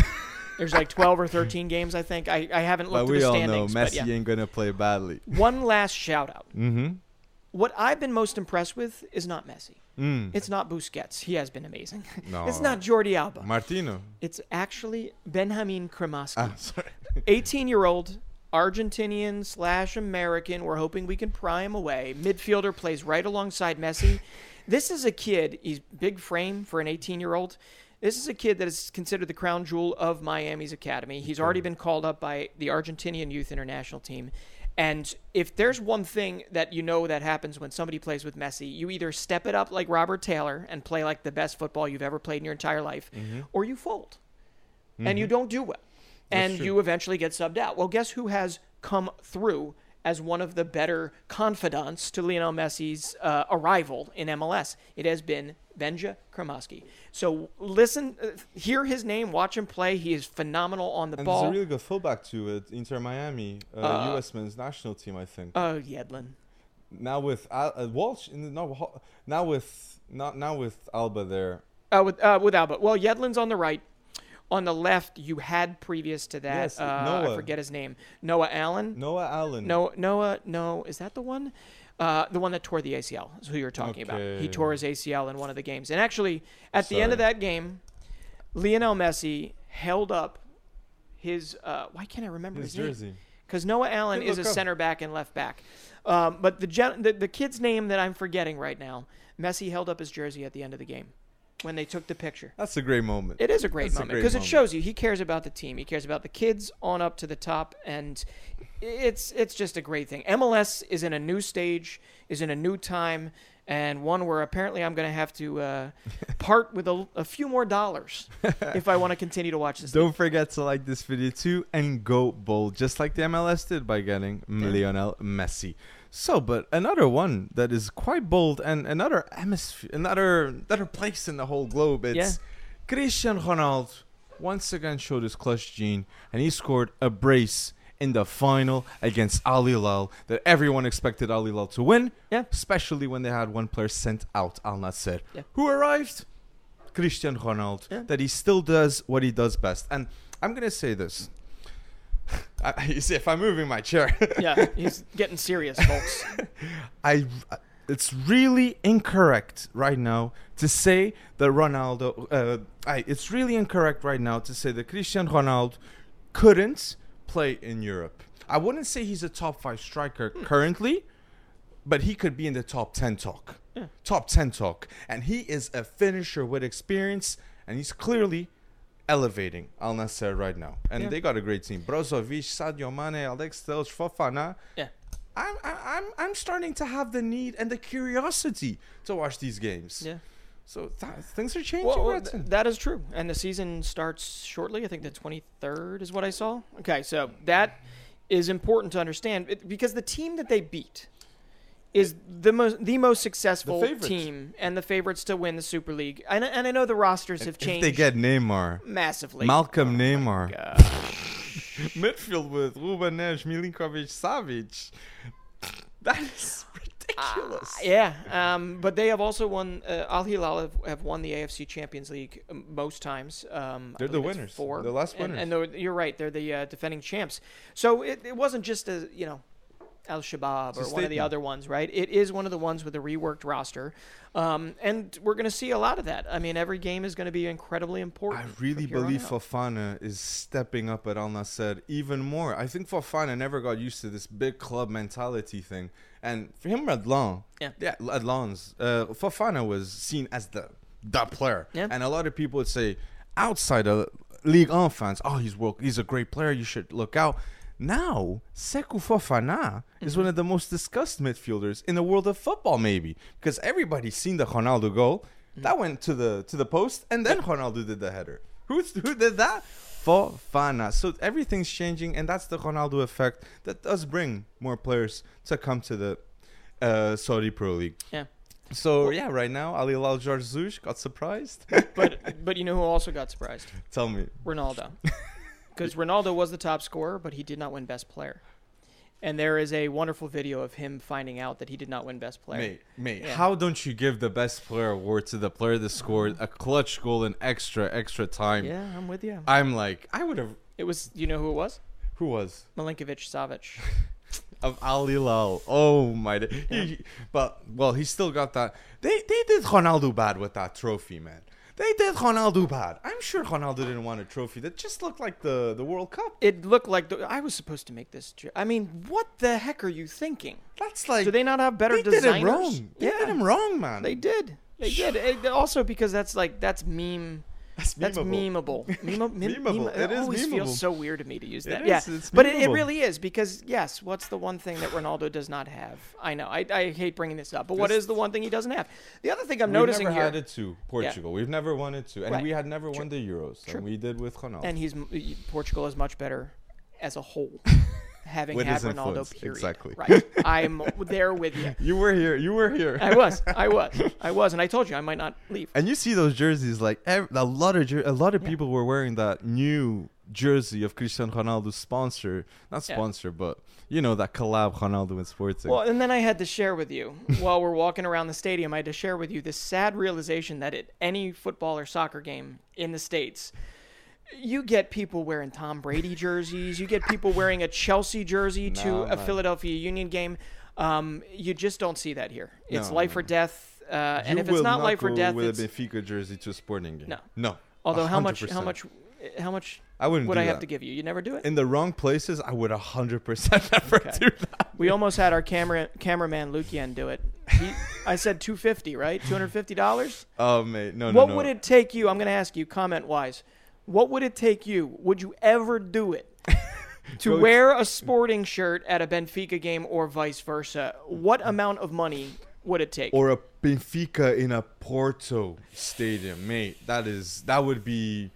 There's like 12 or 13 games, I think. I, I haven't looked we at the standings. But we all know Messi yeah. ain't gonna play badly. One last shout out. Mm-hmm. What I've been most impressed with is not Messi. Mm. It's not Busquets. He has been amazing. no, It's not Jordi Alba. Martino. It's actually Benjamin Cremaschi. Ah, sorry. 18 year old Argentinian slash American. We're hoping we can pry him away. Midfielder plays right alongside Messi. This is a kid. He's big frame for an 18 year old. This is a kid that is considered the crown jewel of Miami's academy. He's already been called up by the Argentinian youth international team. And if there's one thing that you know that happens when somebody plays with Messi, you either step it up like Robert Taylor and play like the best football you've ever played in your entire life, mm-hmm. or you fold and you mm-hmm. don't do well. and true. you eventually get subbed out. Well, guess who has come through as one of the better confidants to Lionel Messi's uh, arrival in MLS? It has been Benja Cremaschi. So listen, uh, hear his name, watch him play. He is phenomenal on the And ball. there's a really good fullback to it. Inter Miami, uh, Uh, U.S. men's national team, I think. Oh, Yedlin. now with uh, Walsh, no, now with not now with Alba there. Uh, with uh, with Albert. Well, Yedlin's on the right. On the left, you had previous to that. Yes, uh, I forget his name. Noah Allen. Noah Allen. No, Noah. No, is that the one? Uh, the one that tore the ACL is who you're talking about. He tore his ACL in one of the games, and actually, at the end of that game, Lionel Messi held up his. Uh, why can't I remember his his, jersey. Because Noah Allen is a up. center back and left back. Um, but the, gen- the the kid's name that I'm forgetting right now, Messi held up his jersey at the end of the game when they took the picture. That's a great moment. It is a great That's moment because it shows you he cares about the team. He cares about the kids on up to the top, and it's it's just a great thing. MLS is in a new stage, is in a new time, and one where apparently I'm going to have to uh, part with a, a few more dollars if I want to continue to watch this. Don't forget to like this video too and go bold, just like the MLS did by getting Lionel Messi. So, but another one that is quite bold and another hemisphere, another another place in the whole globe. It's Yeah. Cristiano Ronaldo once again showed his clutch gene, and he scored a brace in the final against Al Hilal that everyone expected Al Hilal to win. Yeah. especially when they had one player sent out, Al Nassr, Yeah. who arrived. Christian Ronaldo, Yeah. that he still does what he does best. And I'm gonna say this. I, you see, if I'm moving my chair, yeah, he's getting serious, folks. I, it's really incorrect right now to say that Ronaldo. Uh, I, it's really incorrect right now to say that Cristiano Ronaldo couldn't play in Europe. I wouldn't say he's a top five striker Hmm. currently, but he could be in the top 10 talk. Yeah. Top 10 talk. And he is a finisher with experience, and he's clearly elevating Al Nassr right now. And Yeah. they got a great team. Brozovic, Sadio Mane, Alex Telles, Fofana. Yeah. I'm, I- I'm, I'm starting to have the need and the curiosity to watch these games. Yeah. So th- things are changing. Well, Redson. th- that is true. And the season starts shortly. I think the 23rd is what I saw. Okay, so that is important to understand it- because the team that they beat is the most the most successful favorites. team and the favorites to win the Super League. And, and I know the rosters have if changed they get Neymar, massively. Malcom Neymar, midfield with Ruben Neves, Milinkovic, Savic. That is ridiculous. Yeah, um, but they have also won. Uh, Al Hilal have, have won the AFC Champions League most times. Um, They're the winners, Four, the last And- winners. And, they're- you're right. They're the uh, defending champs. So it, it wasn't just a you know Al Shabaab or one of the other ones, right? It is one of the ones with a reworked roster, um, and we're going to see a lot of that. I mean, every game is going to be incredibly important. I really on believe. Fofana is stepping up at Al Nassr even more. I think Fofana never got used to this big club mentality thing. And for him, Redlan, Yeah. yeah, Redlan's, uh, Fofana was seen as the the player. Yeah. And a lot of people would say, outside of League 1 fans, oh, he's world, he's a great player, you should look out. Now, Seko Fofana is one of the most discussed midfielders in the world of football, maybe because everybody's seen the Ronaldo goal. That went to the to the post, and then Ronaldo did the header. Who's who did that? Fofana. So everything's changing, and that's the Ronaldo effect that does bring more players to come to the uh, Saudi Pro League. Yeah. So yeah, right now Al Hilal George Zouch got surprised. But but you know who also got surprised? Tell me, Ronaldo. Because Ronaldo was the top scorer, but he did not win Best Player. And there is a wonderful video of him finding out that he did not win Best Player. mate, mate, Yeah. how don't you give the best player award to the player that scored a clutch goal in extra extra time? Yeah, I'm with you. I'm like, I would have. It was, you know who it was? Who was? Milinkovic Savic. of Al Hilal. Oh my! Yeah. He- but well, he still got that. They they did Ronaldo bad with that trophy, man. They did Ronaldo bad. I'm sure Ronaldo didn't want a trophy that just looked like the the World Cup. It looked like the, I was supposed to make this. I mean, what the heck are you thinking? That's like Do they not have better they did designers? him wrong. They yeah, did him wrong, man. they did. They did. It- also because that's like that's meme. That's That's memeable. memeable. Meme, meme, Memeable. meme- It is always memeable. feels so weird to me to use that. is, yeah, but it, it really is because yes, what's the one thing that Ronaldo does not have? I know. I, I hate bringing this up, but what is the one thing he doesn't have? The other thing I'm noticing We've noticing never had it to Portugal. We've never won it to, and Right. we had never True. won the Euros, True. and we did with Ronaldo. and he's Portugal is much better as a whole, having With had Ronaldo. influence, Period. exactly. Right. I'm there with you. you were here. You were here. I was. I was. I was, and I told you I might not leave. And you see those jerseys, like ev- a lot of jer- a lot of Yeah. people were wearing that new jersey of Cristiano Ronaldo's sponsor, not Yeah. sponsor, but you know that collab Ronaldo and Sporting. Well, and then I had to share with you while we're walking around the stadium. I had to share with you this sad realization that at any football or soccer game in the states, you get people wearing Tom Brady jerseys. You get people wearing a Chelsea jersey to a man. Philadelphia Union game. Um, you just don't see that here. It's No, life no. or death. Uh, and if it's will not life or death, with a Benfica jersey to a Sporting game. No. no. although how much? How much? How much I wouldn't would I have to give you? You never do it. In the wrong places, I would hundred percent never Okay. do that. We almost had our camera cameraman Lukian do it. He, I said two fifty, right? Two hundred fifty dollars. Oh mate, no, no, What no. would it take you? I'm going to ask you, comment wise. What would it take you? Would you ever do it? to Go- wear a sporting shirt at a Benfica game or vice versa? What amount of money would it take? or a Benfica in a Porto stadium, mate? That is that would be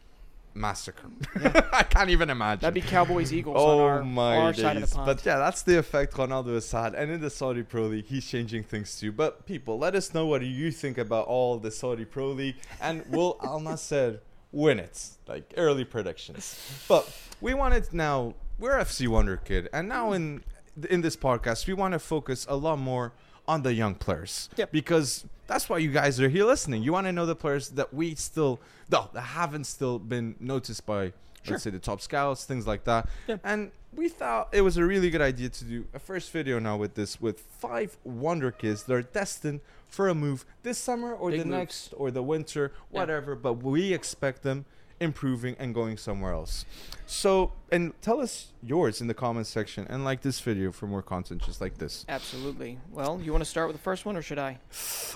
massacre. I can't even imagine. That'd be Cowboys Eagles on Oh our, my our days! side of the pond. But yeah, that's the effect Ronaldo has had, and in the Saudi Pro League, he's changing things too. But people, let us know what do you think about all the Saudi Pro League, and will Al Nassr win it? Like early predictions. But we wanted now. We're FC Wonderkid, and now in in this podcast, we want to focus a lot more on the young players Yep. because that's why you guys are here listening. You want to know the players that we still, no, that haven't still been noticed by, Sure. let's say, the top scouts, things like that. Yeah. And we thought it was a really good idea to do a first video now with this, with five wonder kids that are destined for a move this summer or Big the moves. next or the winter, Yeah. whatever. But we expect them improving and going somewhere else. So, and tell us yours in the comments section and like this video for more content just like this. Absolutely. Well, you want to start with the first one, or should I?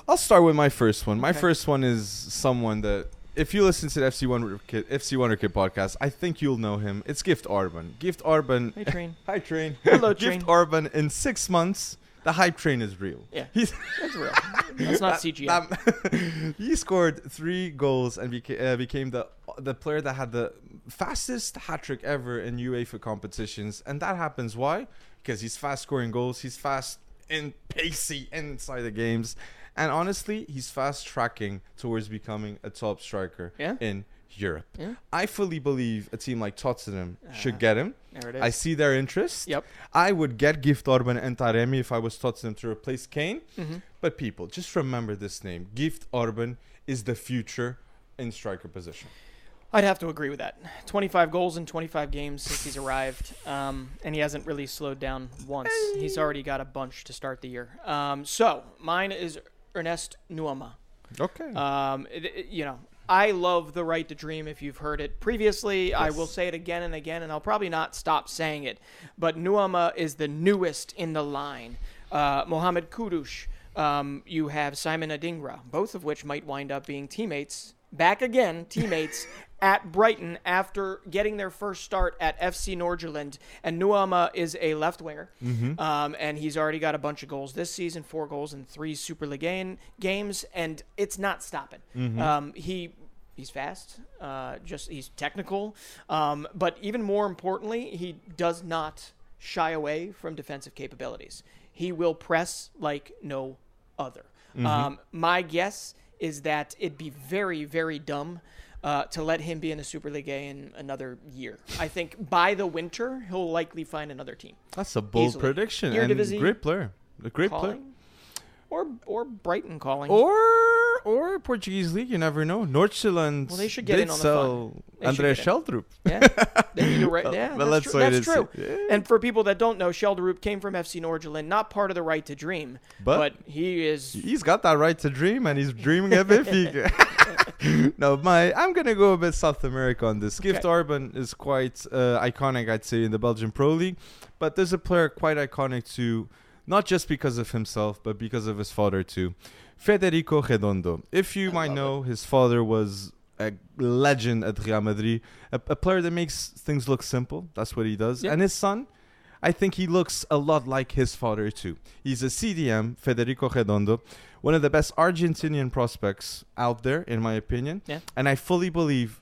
I'll start with my first one. My first one is someone that if you listen to the FC Wonderkid, FC Wonderkid podcast, I think you'll know him. It's Gift Orban. Gift Orban. Hey, Train. Hi, Train. Hello, Train. Gift. Orban. In six months, the hype train is real. Yeah. He's That's real. That's not CGI. he scored three goals and beca- uh, became the the player that had the fastest hat trick ever in UEFA competitions. And that happens why? Because he's fast scoring goals. He's fast and pacey inside the games. And honestly, he's fast tracking towards becoming a top striker Yeah. in Europe. Yeah. I fully believe a team like Tottenham Uh, should get him. There it is. I see their interest. Yep. I would get Gift Orban and Taremi if I was Tottenham to replace Kane. hmm But people, just remember this name. Gift Orban is the future in striker position. I'd have to agree with that. 25 goals in 25 games since he's arrived, um, and he hasn't really slowed down once. He's already got a bunch to start the year. Um, so mine is Ernest Nuamah. Okay. Um, it, it- you know, I love the right to dream. If you've heard it previously, I will say it again and again, and I'll probably not stop saying it. But Nuamah is the newest in the line. Uh, Mohammed Kudus. Um, you have Simon Adingra, both of which might wind up being teammates. Back again, teammates at Brighton after getting their first start at FC Nordsjælland. And Nuamah is a left winger. Um, and he's already got a bunch of goals this season four goals in three Super League games. And it's not stopping. Um, he. He's fast, uh, just he's technical, um, but even more importantly, he does not shy away from defensive capabilities. He will press like no other. Um, my guess is that it'd be very, very dumb uh, to let him be in the Super League in another year. I think by the winter he'll likely find another team. That's a bold easily. prediction and great player. A great player. Or or Brighton calling. Or or Portuguese league, you never know. Nordsjælland Well, they should get in on the sell fun. Andrea. Schjelderup. Yeah, They- you're right. Yeah, But that's let's true. That's true. Yeah. And for people that don't know, Schjelderup came from FC Nordsjælland, not part of the right to dream, But- but, he is. He's got that right to dream, and he's dreaming of Benfica. no, my I'm gonna go a bit South America on this. Gift Okay. Orban is quite uh, iconic, I'd say, in the Belgian Pro League, but there's a player quite iconic too, not just because of himself, but because of his father too, Federico Redondo. If you I might know, his father was a legend at Real Madrid, a, a player that makes things look simple. That's what he does, Yeah. and his son. I think he looks a lot like his father too. He's a CDM, Federico Redondo, one of the best Argentinian prospects out there, in my opinion. Yeah. And I fully believe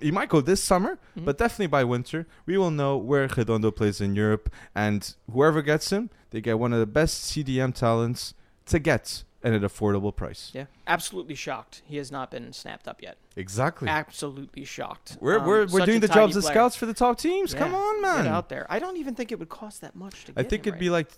he might go this summer, Mhm. but definitely by winter, we will know where Redondo plays in Europe. And whoever gets him, they get one of the best CDM talents to get at an affordable price. Yeah, absolutely shocked. He has not been snapped up yet. Exactly. Absolutely shocked. We're, Um, we're, we're doing the jobs as scouts for the top teams. Come Yeah, on, Get man. out there. I don't even think it would cost that much to get I think it'd be like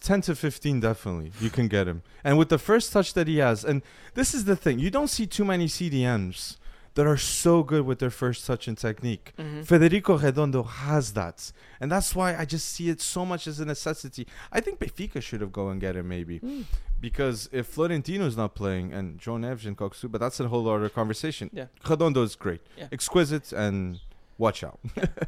10 to 15 definitely you can get him and with the first touch that he has and this is the thing you don't see too many cdms that are so good with their first touch and technique Mhm. federico redondo has that and that's why i just see it so much as a necessity i think benfica should have go and get him maybe Mm. because if florentino's not playing and João Neves and Kökçü, but that's a whole other conversation Yeah. redondo is great Yeah. exquisite and watch out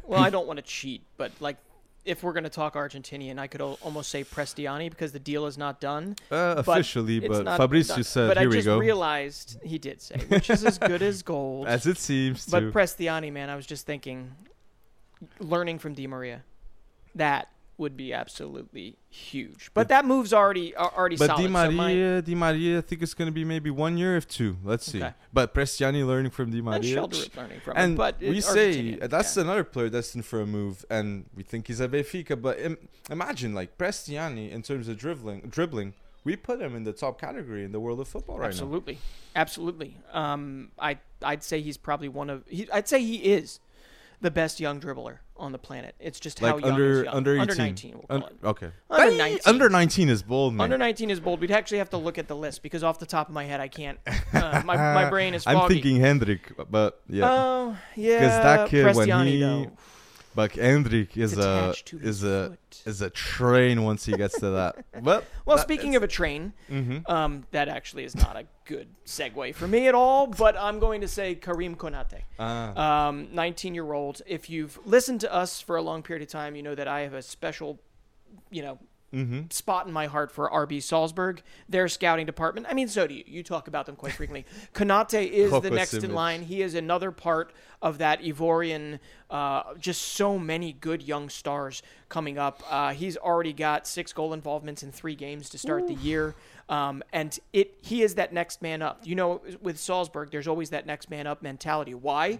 Well, I don't want to cheat, but like, if we're going to talk Argentinian, I could al- almost say Prestiani because the deal is not done. uh, officially It's but fabrizio said But here I just realized he did say, which is as good as gold. as it seems but to Prestiani, man, I was just thinking, learning from Di Maria, that would be absolutely huge. But that move's already already But solid. Di so Maria, my, Di Maria, I think it's going to be maybe one year if two. Let's see. Okay. But Prestiani learning from Di Maria. And. Schjelderup learning from him. And But we say that's yeah. another player destined for a move, and we think he's a Benfica. But Im- imagine like Prestiani in terms of dribbling, dribbling, we put him in the top category in the world of football right now. absolutely, absolutely. Um, I I'd say he's probably one of he, I'd say he is the best young dribbler on the planet. It's just now. how young under is young. under 18. under 19. We'll Un- it. okay. Under Hey, 19. Under 19 is bold, man. Under 19 is bold. We'd actually have to look at the list because off the top of my head, I can't. Uh, my my brain is foggy. I'm thinking Endrick, but yeah. Oh yeah. Because that kid, when he- though. But Endrick is a attached to his is a foot. is a train once he gets to that. But Well, speaking of a train, hmm um, that actually is not a good segue for me at all. But I'm going to say Karim Konate. Ah. um, 19 year old. If you've listened to us for a long period of time, you know that I have a special, you know, hmm spot in my heart for RB Salzburg, their scouting department. I mean, so do you. You talk about them quite frequently. Konate is the next in line. He is another part of that Ivorian. Uh, just so many good young stars coming up. Uh, he's already got six goal involvements in three games to start the year. Um, and it he is that next man up. You know, with Salzburg, there's always that next man up mentality. Why?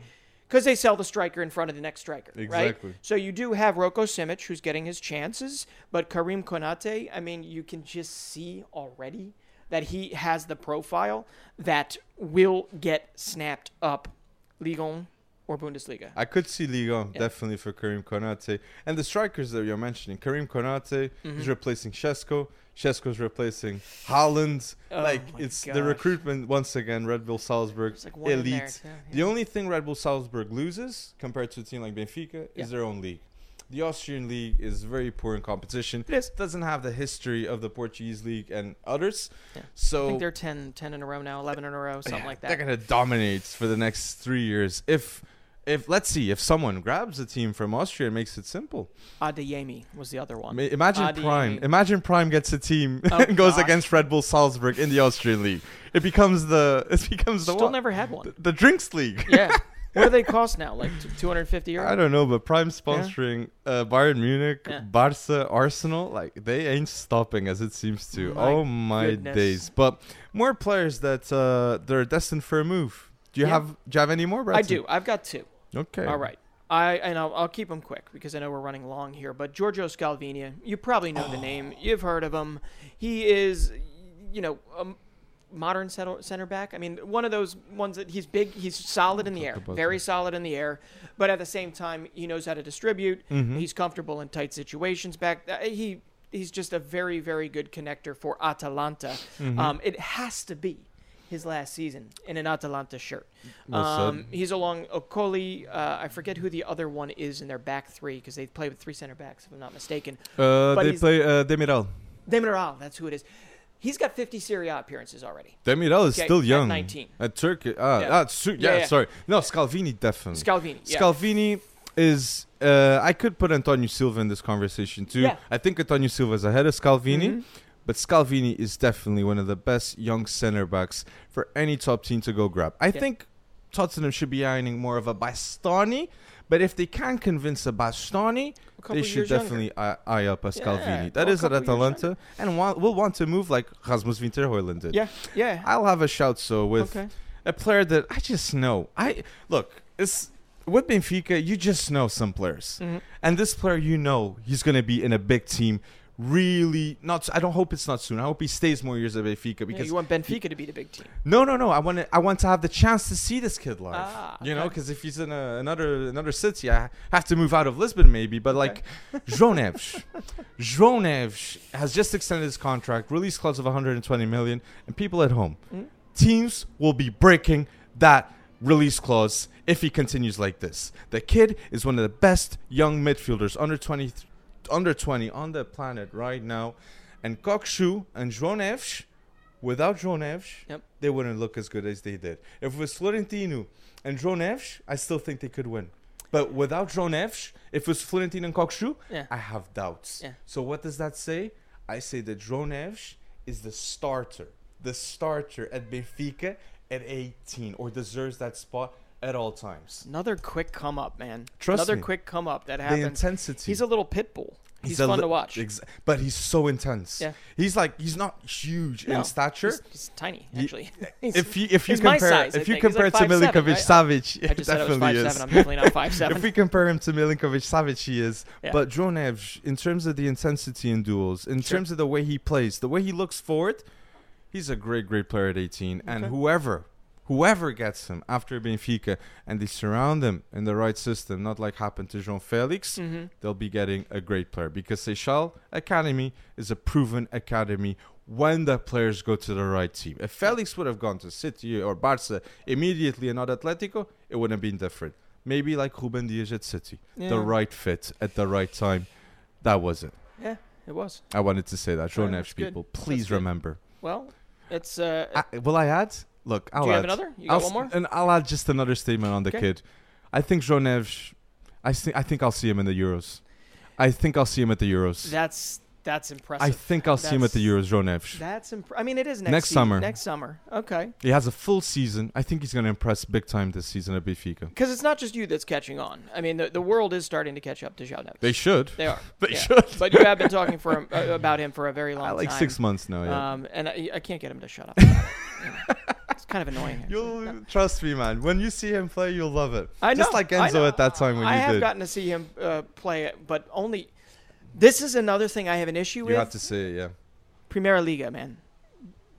Because they sell the striker in front of the next striker, right? So you do have Roko Simic, who's getting his chances, but Karim Konate, I mean, you can just see already that he has the profile that will get snapped up, Ligue 1 or Bundesliga. I could see Ligue Ligon definitely for Karim Konate. And the strikers that you're mentioning, Karim Konate Mm-hmm. is replacing Sesko. Sesko's replacing Haaland. Oh like it's the recruitment once again. Red Bull Salzburg like elite. too, The only thing Red Bull Salzburg loses compared to a team like Benfica Yeah. is their own league. The Austrian league is very poor in competition. It is. doesn't have the history of the Portuguese league and others. Yeah. I So think they're 10, 10 in a row now, 11 in a row, something yeah, like They're gonna dominate for the next three years. If if let's see if someone grabs a team from Austria and makes it simple. Adeyemi was the other one. Imagine Adi- Prime. Imagine Prime gets a team Oh, and goes gosh. against Red Bull Salzburg in the Austrian league. It becomes the it becomes the Still what? never had one. The, the drinks league. yeah. What do they cost now? Like 250 euros? I don't know, but Prime sponsoring uh, Bayern Munich, Yeah. Barca, Arsenal, like they ain't stopping as it seems to. My oh my goodness. days! But more players that uh, they're destined for a move. Do you Yeah. have Do you have any more? I do. I've got two. Okay. All right. I and I'll, I'll keep them quick because I know we're running long here. But Giorgio Scalvini, you probably know the name. You've heard of him. He is, you know, a modern center, center back. I mean, one of those ones that he's big. He's solid in the air, very solid in the air. But at the same time, he knows how to distribute. Mm-hmm. He's comfortable in tight situations. Back uh, he he's just a very very good connector for Atalanta. Mm-hmm. Um, it has to be. His last season in an Atalanta shirt. Well. Um, he's along Okoli. Uh, I forget who the other one is in their back three because they play with three center backs, if I'm not mistaken. Uh, But they play uh, Demiral. Demiral, that's who it is. He's got 50 Serie A appearances already. Demiral is Okay, still at young. 19. At Turkey. Ah, Yeah. ah, Su- yeah, Yeah, yeah. sorry. No, Scalvini definitely. Scalvini, yeah. Scalvini is. Uh, I could put Antonio Silva in this conversation too. Yeah. I think Antonio Silva is ahead of Scalvini, Mhm. But Scalvini is definitely one of the best young center backs for any top team to go grab. I Yeah. think Tottenham should be eyeing more of a Bastoni, but if they can convince a Bastoni, A they should definitely eye, eye up a Scalvini. well, that is at Atalanta, and wa- will want to move like Rasmus Winterhoyland did. Yeah, yeah. I'll have a shout so with okay. a player that I just know. I look, it's with Benfica, you just know some players. Mhm. And this player you know he's gonna be in a big team. Really not I don't hope it's not soon. I hope he stays more years at Benfica Yeah, because you want Benfica to be the big team. no no no I want to I want to have the chance to see this kid live. Ah, You know okay. because if he's in a, another another city I have to move out of Lisbon maybe but like João Neves João Neves has just extended his contract release clause of 120 million and people at home Mhm. teams will be breaking that release clause if he continues like this. The kid is one of the best young midfielders under 20 under 20 on the planet right now. And Kökçü and Neves, without Neves, Yep. they wouldn't look as good as they did. If it was Florentino and Neves, I still think they could win. But without Neves, if it was Florentino and Kökçü, Yeah. I have doubts. Yeah. So what does that say? I say that Neves is the starter, the starter at Benfica at 18, or deserves that spot at all times. Another quick come up, man. Trust Another me. quick come up that happens. The intensity. He's a little pit bull. He's, a fun li- to watch. but he's so intense. Yeah. He's like he's not huge No, in stature. He's, he's tiny, actually. He's- if you if you he's compare size, if you compare like to Milinkovic right? Savic, I just said I was definitely is. I'm definitely not five if we compare him to Milinkovic Savic, he is. Yeah. But Neves, in terms of the intensity in duels, in Sure. terms of the way he plays, the way he looks forward, he's a great, great player at 18. And whoever, whoever gets him after Benfica and they surround him in the right system, not like happened to João Felix, hmm they'll be getting a great player because Seixal Academy is a proven academy when the players go to the right team. If Felix would have gone to City or Barca immediately and not Atletico, it would have been different. maybe like Ruben Dias at City, Yeah. the right fit at the right time. That was it. Yeah, it was. I wanted to say that. That's good. people, That's please good. remember. Well, it's. Uh, I, will I add? Look, I'll do you add. have another? You got I'll one more? And I'll add just another statement on the Okay. kid. I think Ronevs. I think I think I'll see him in the Euros. I think I'll see him at the Euros. That's that's impressive. I think I'll see him at the Euros, Ronevs. That's imp- I mean, it is next, Next season- summer. Next summer. Okay. He has a full season. I think he's going to impress big time this season at Benfica. Because it's not just you that's catching on. I mean, the, the world is starting to catch up to João Neves. They should. They are. They yeah. should. But you have been talking for him, uh, about him for a very long I like time. six months now. Yeah. Um, and I, I can't get him to shut up. About it. You know, It's kind of annoying. You'll trust me, man. When you see him play, you'll love it. I know. Just like I Enzo at that time when I you have gotten to see him uh, play it, but only. This is another thing I have an issue you with. You have to say it, yeah. Primeira Liga, man.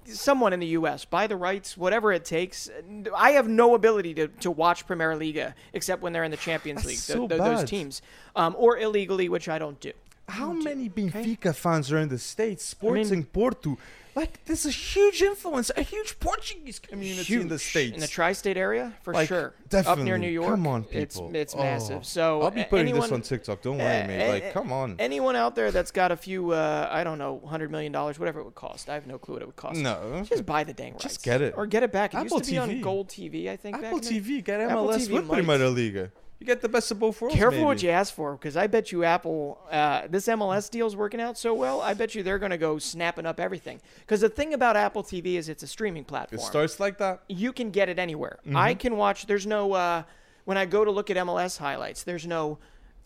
Someone in the U.S. buy the rights, whatever it takes. I have no ability to, to watch Primeira Liga except when they're in the Champions That's League. so th- those bad. teams, um, or illegally, which I don't do. How many Benfica fans are in the States? Sports mean- in Porto. Like, there's a huge influence, a huge Portuguese community in the Huge. States. in the tri-state area for Like, sure. Up near New York, Come on, it's people. it's Oh. massive. So I'll be putting anyone, this on TikTok. Don't worry, eh, Like, come on. Anyone out there that's got a few, uh, I don't know, hundred million dollars, whatever it would cost. I have no clue what it would cost. No. Just buy the dang rights. Just get it. or get it back. It Apple used to be on TV. GolTV, I think. Apple TV, Apple MLS TV with might. Primeira Liga. You get the best of both worlds. Careful maybe. what you ask for, because I bet you Apple, uh, this MLS deal's working out so well. I bet you they're going to go snapping up everything. Because the thing about Apple TV is it's a streaming platform. It starts like that. you can get it anywhere. Mm-hmm. I can watch. There's no uh, when I go to look at MLS highlights. There's no.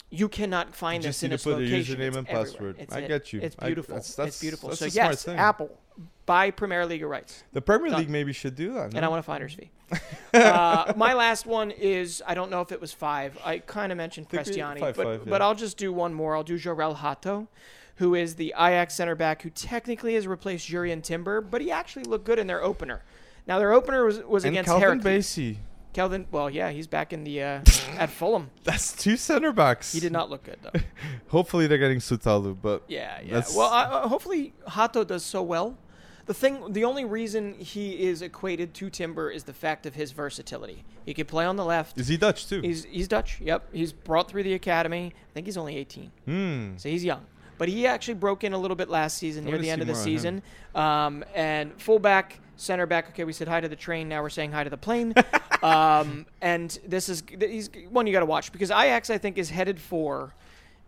You cannot find You this in need this to put a location. username It's and everywhere. password. It's I get you. It's I- beautiful. that's- it's beautiful. that's so a smart yes, thing. Apple buy Premier League rights, The Premier Done. League maybe should do that. and? I want a finder's fee. uh, my last one is I don't know if it was five. I kind of mentioned Prestiani, five, but five, but. I'll just do one more. I'll do Jorrel Hato. Who is the Ajax center back who technically has replaced Jurrien Timber, but he actually looked good in their opener. Now their opener was, was and against Calvin Heracles. Bassey. Kelvin, well, yeah, he's back in the uh, at Fulham. That's two center backs. He did not look good though. Hopefully they're getting Sutalo, but Yeah, yeah. Well, I, uh, hopefully Hato does so well. The thing, the only reason he is equated to Timber is the fact of his versatility. He can play on the left. is he Dutch too? He's he's Dutch. Yep, he's brought through the academy. I think he's only 18, Hmm. so he's young. But he actually broke in a little bit last season, near the end of the season. Um, and fullback, center back. Okay, we said hi to the train. Now we're saying hi to the plane. um, and this is he's one you got to watch because Ajax I think is headed for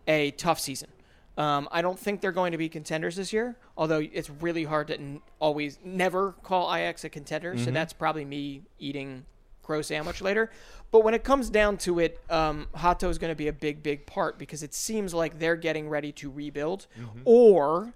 a tough season. Um, I don't think they're going to be contenders this year, although it's really hard to n- always never call Ajax a contender. So that's probably me eating crow sandwich later. But when it comes down to it, um, Hato is going to be a big, big part because it seems like they're getting ready to rebuild, or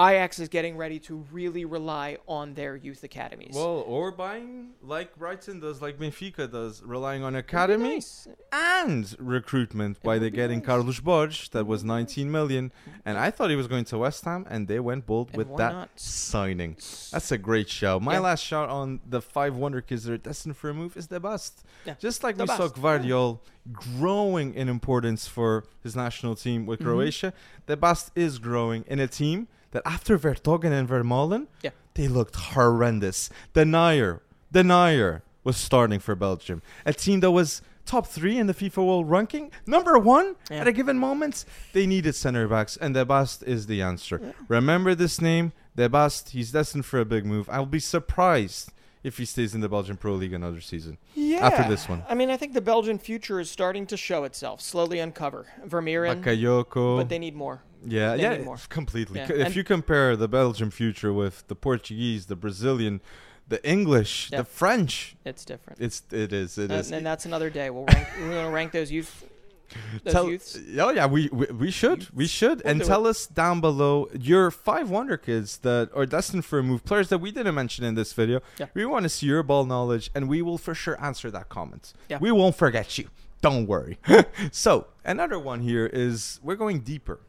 Ajax is getting ready to really rely on their youth academies. Well, or buying like Brighton does, like Benfica does, relying on academy nice. and recruitment by be getting nice. Carlos Borges, that was 19 million, and I thought he was going to West Ham, and they went bold And with that not? signing. That's a great shout. My Yeah. last shout on the five wonder kids that are destined for a move is the bust. Yeah. Just like The we saw Bast, Gvardiol growing in importance for his national team with Mhm. Croatia, the Bast is growing in a team that after Vertonghen and Vermaelen, Yeah. they looked horrendous. Denayer, Denayer was starting for Belgium. A team that was top three in the FIFA World Ranking, number one Yeah. at a given moment. They needed center backs, and Debast is the answer. Remember this name, Debast. He's destined for a big move. I'll be surprised if he stays in the Belgian Pro League another season. Yeah. after this one. I mean, I think the Belgian future is starting to show itself, slowly uncover. Vermeeren, Bakayoko. but they need more. Yeah, yeah, completely. Yeah, If and- you compare the Belgian future with the Portuguese, the Brazilian, the English, Yeah. the French, It's different. it's it is it and, is. and that's another day. We'll rank, we're going to rank those youth. Those Tell- youths. Oh yeah, we we, we should we should We'll and tell us down below your five wonder kids that are destined for a move, players that we didn't mention in this video. Yeah. We want to see your ball knowledge, and we will for sure answer that comment. Yeah. We won't forget you. Don't worry. so another one here is we're going deeper,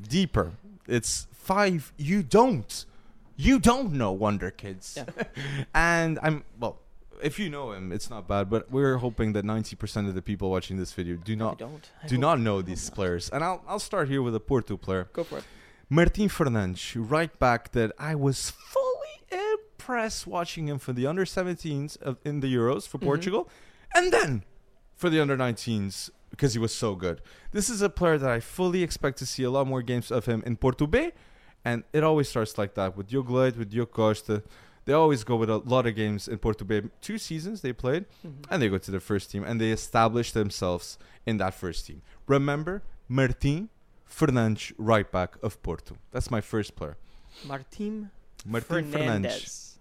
deeper. It's five. You don't, you don't know wonder kids, Yeah. and I'm well. If you know him, it's not bad, but we're hoping that 90% of the people watching this video do I not don't. I do not know these not. players. And I'll, I'll start here with a Porto player. Go for it. Martin Fernandes, right back that I was fully impressed watching him for the under 17s of, in the Euros for Mhm. Portugal. And then for the under 19s because he was so good. This is a player that I fully expect to see a lot more games of him in Porto B, and it always starts like that with Diogo Leite, with Diogo Costa. They always go with a lot of games in Porto B. Two seasons they played, Mhm. and they go to the first team, and they establish themselves in that first team. Remember, Martin Fernandes, right back of Porto. That's my first player. Martin, Martim Fernandes. Fernandez.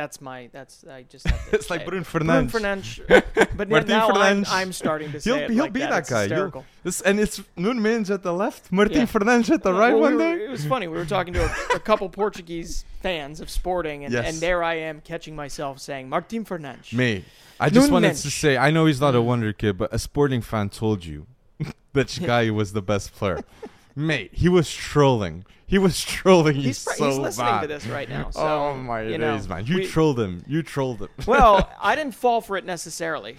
That's my. That's I just. Have to It's like say it. Bruno Bruno Fernandes. Fernandes. But Martim now I'm, I'm starting to say He'll it be- he'll like be that. that guy. Hysterical. This, and it's Nuno Mendes at the left, Martim Yeah. Fernandes at the Well, right we one were- day. It was funny. We were talking to a, a couple Portuguese fans of sporting, and, Yes. and there I am catching myself saying Martim Fernandes. Me. I just Nuno wanted Mendes. to say, I know he's not a wonder kid, but a sporting fan told you that Chigai was the best player. Mate, he was trolling. He was trolling you He's, pr- so he's listening bad. to this right now. So, oh my you days, know, man! You we- trolled him. You trolled him. well, I didn't fall for it necessarily.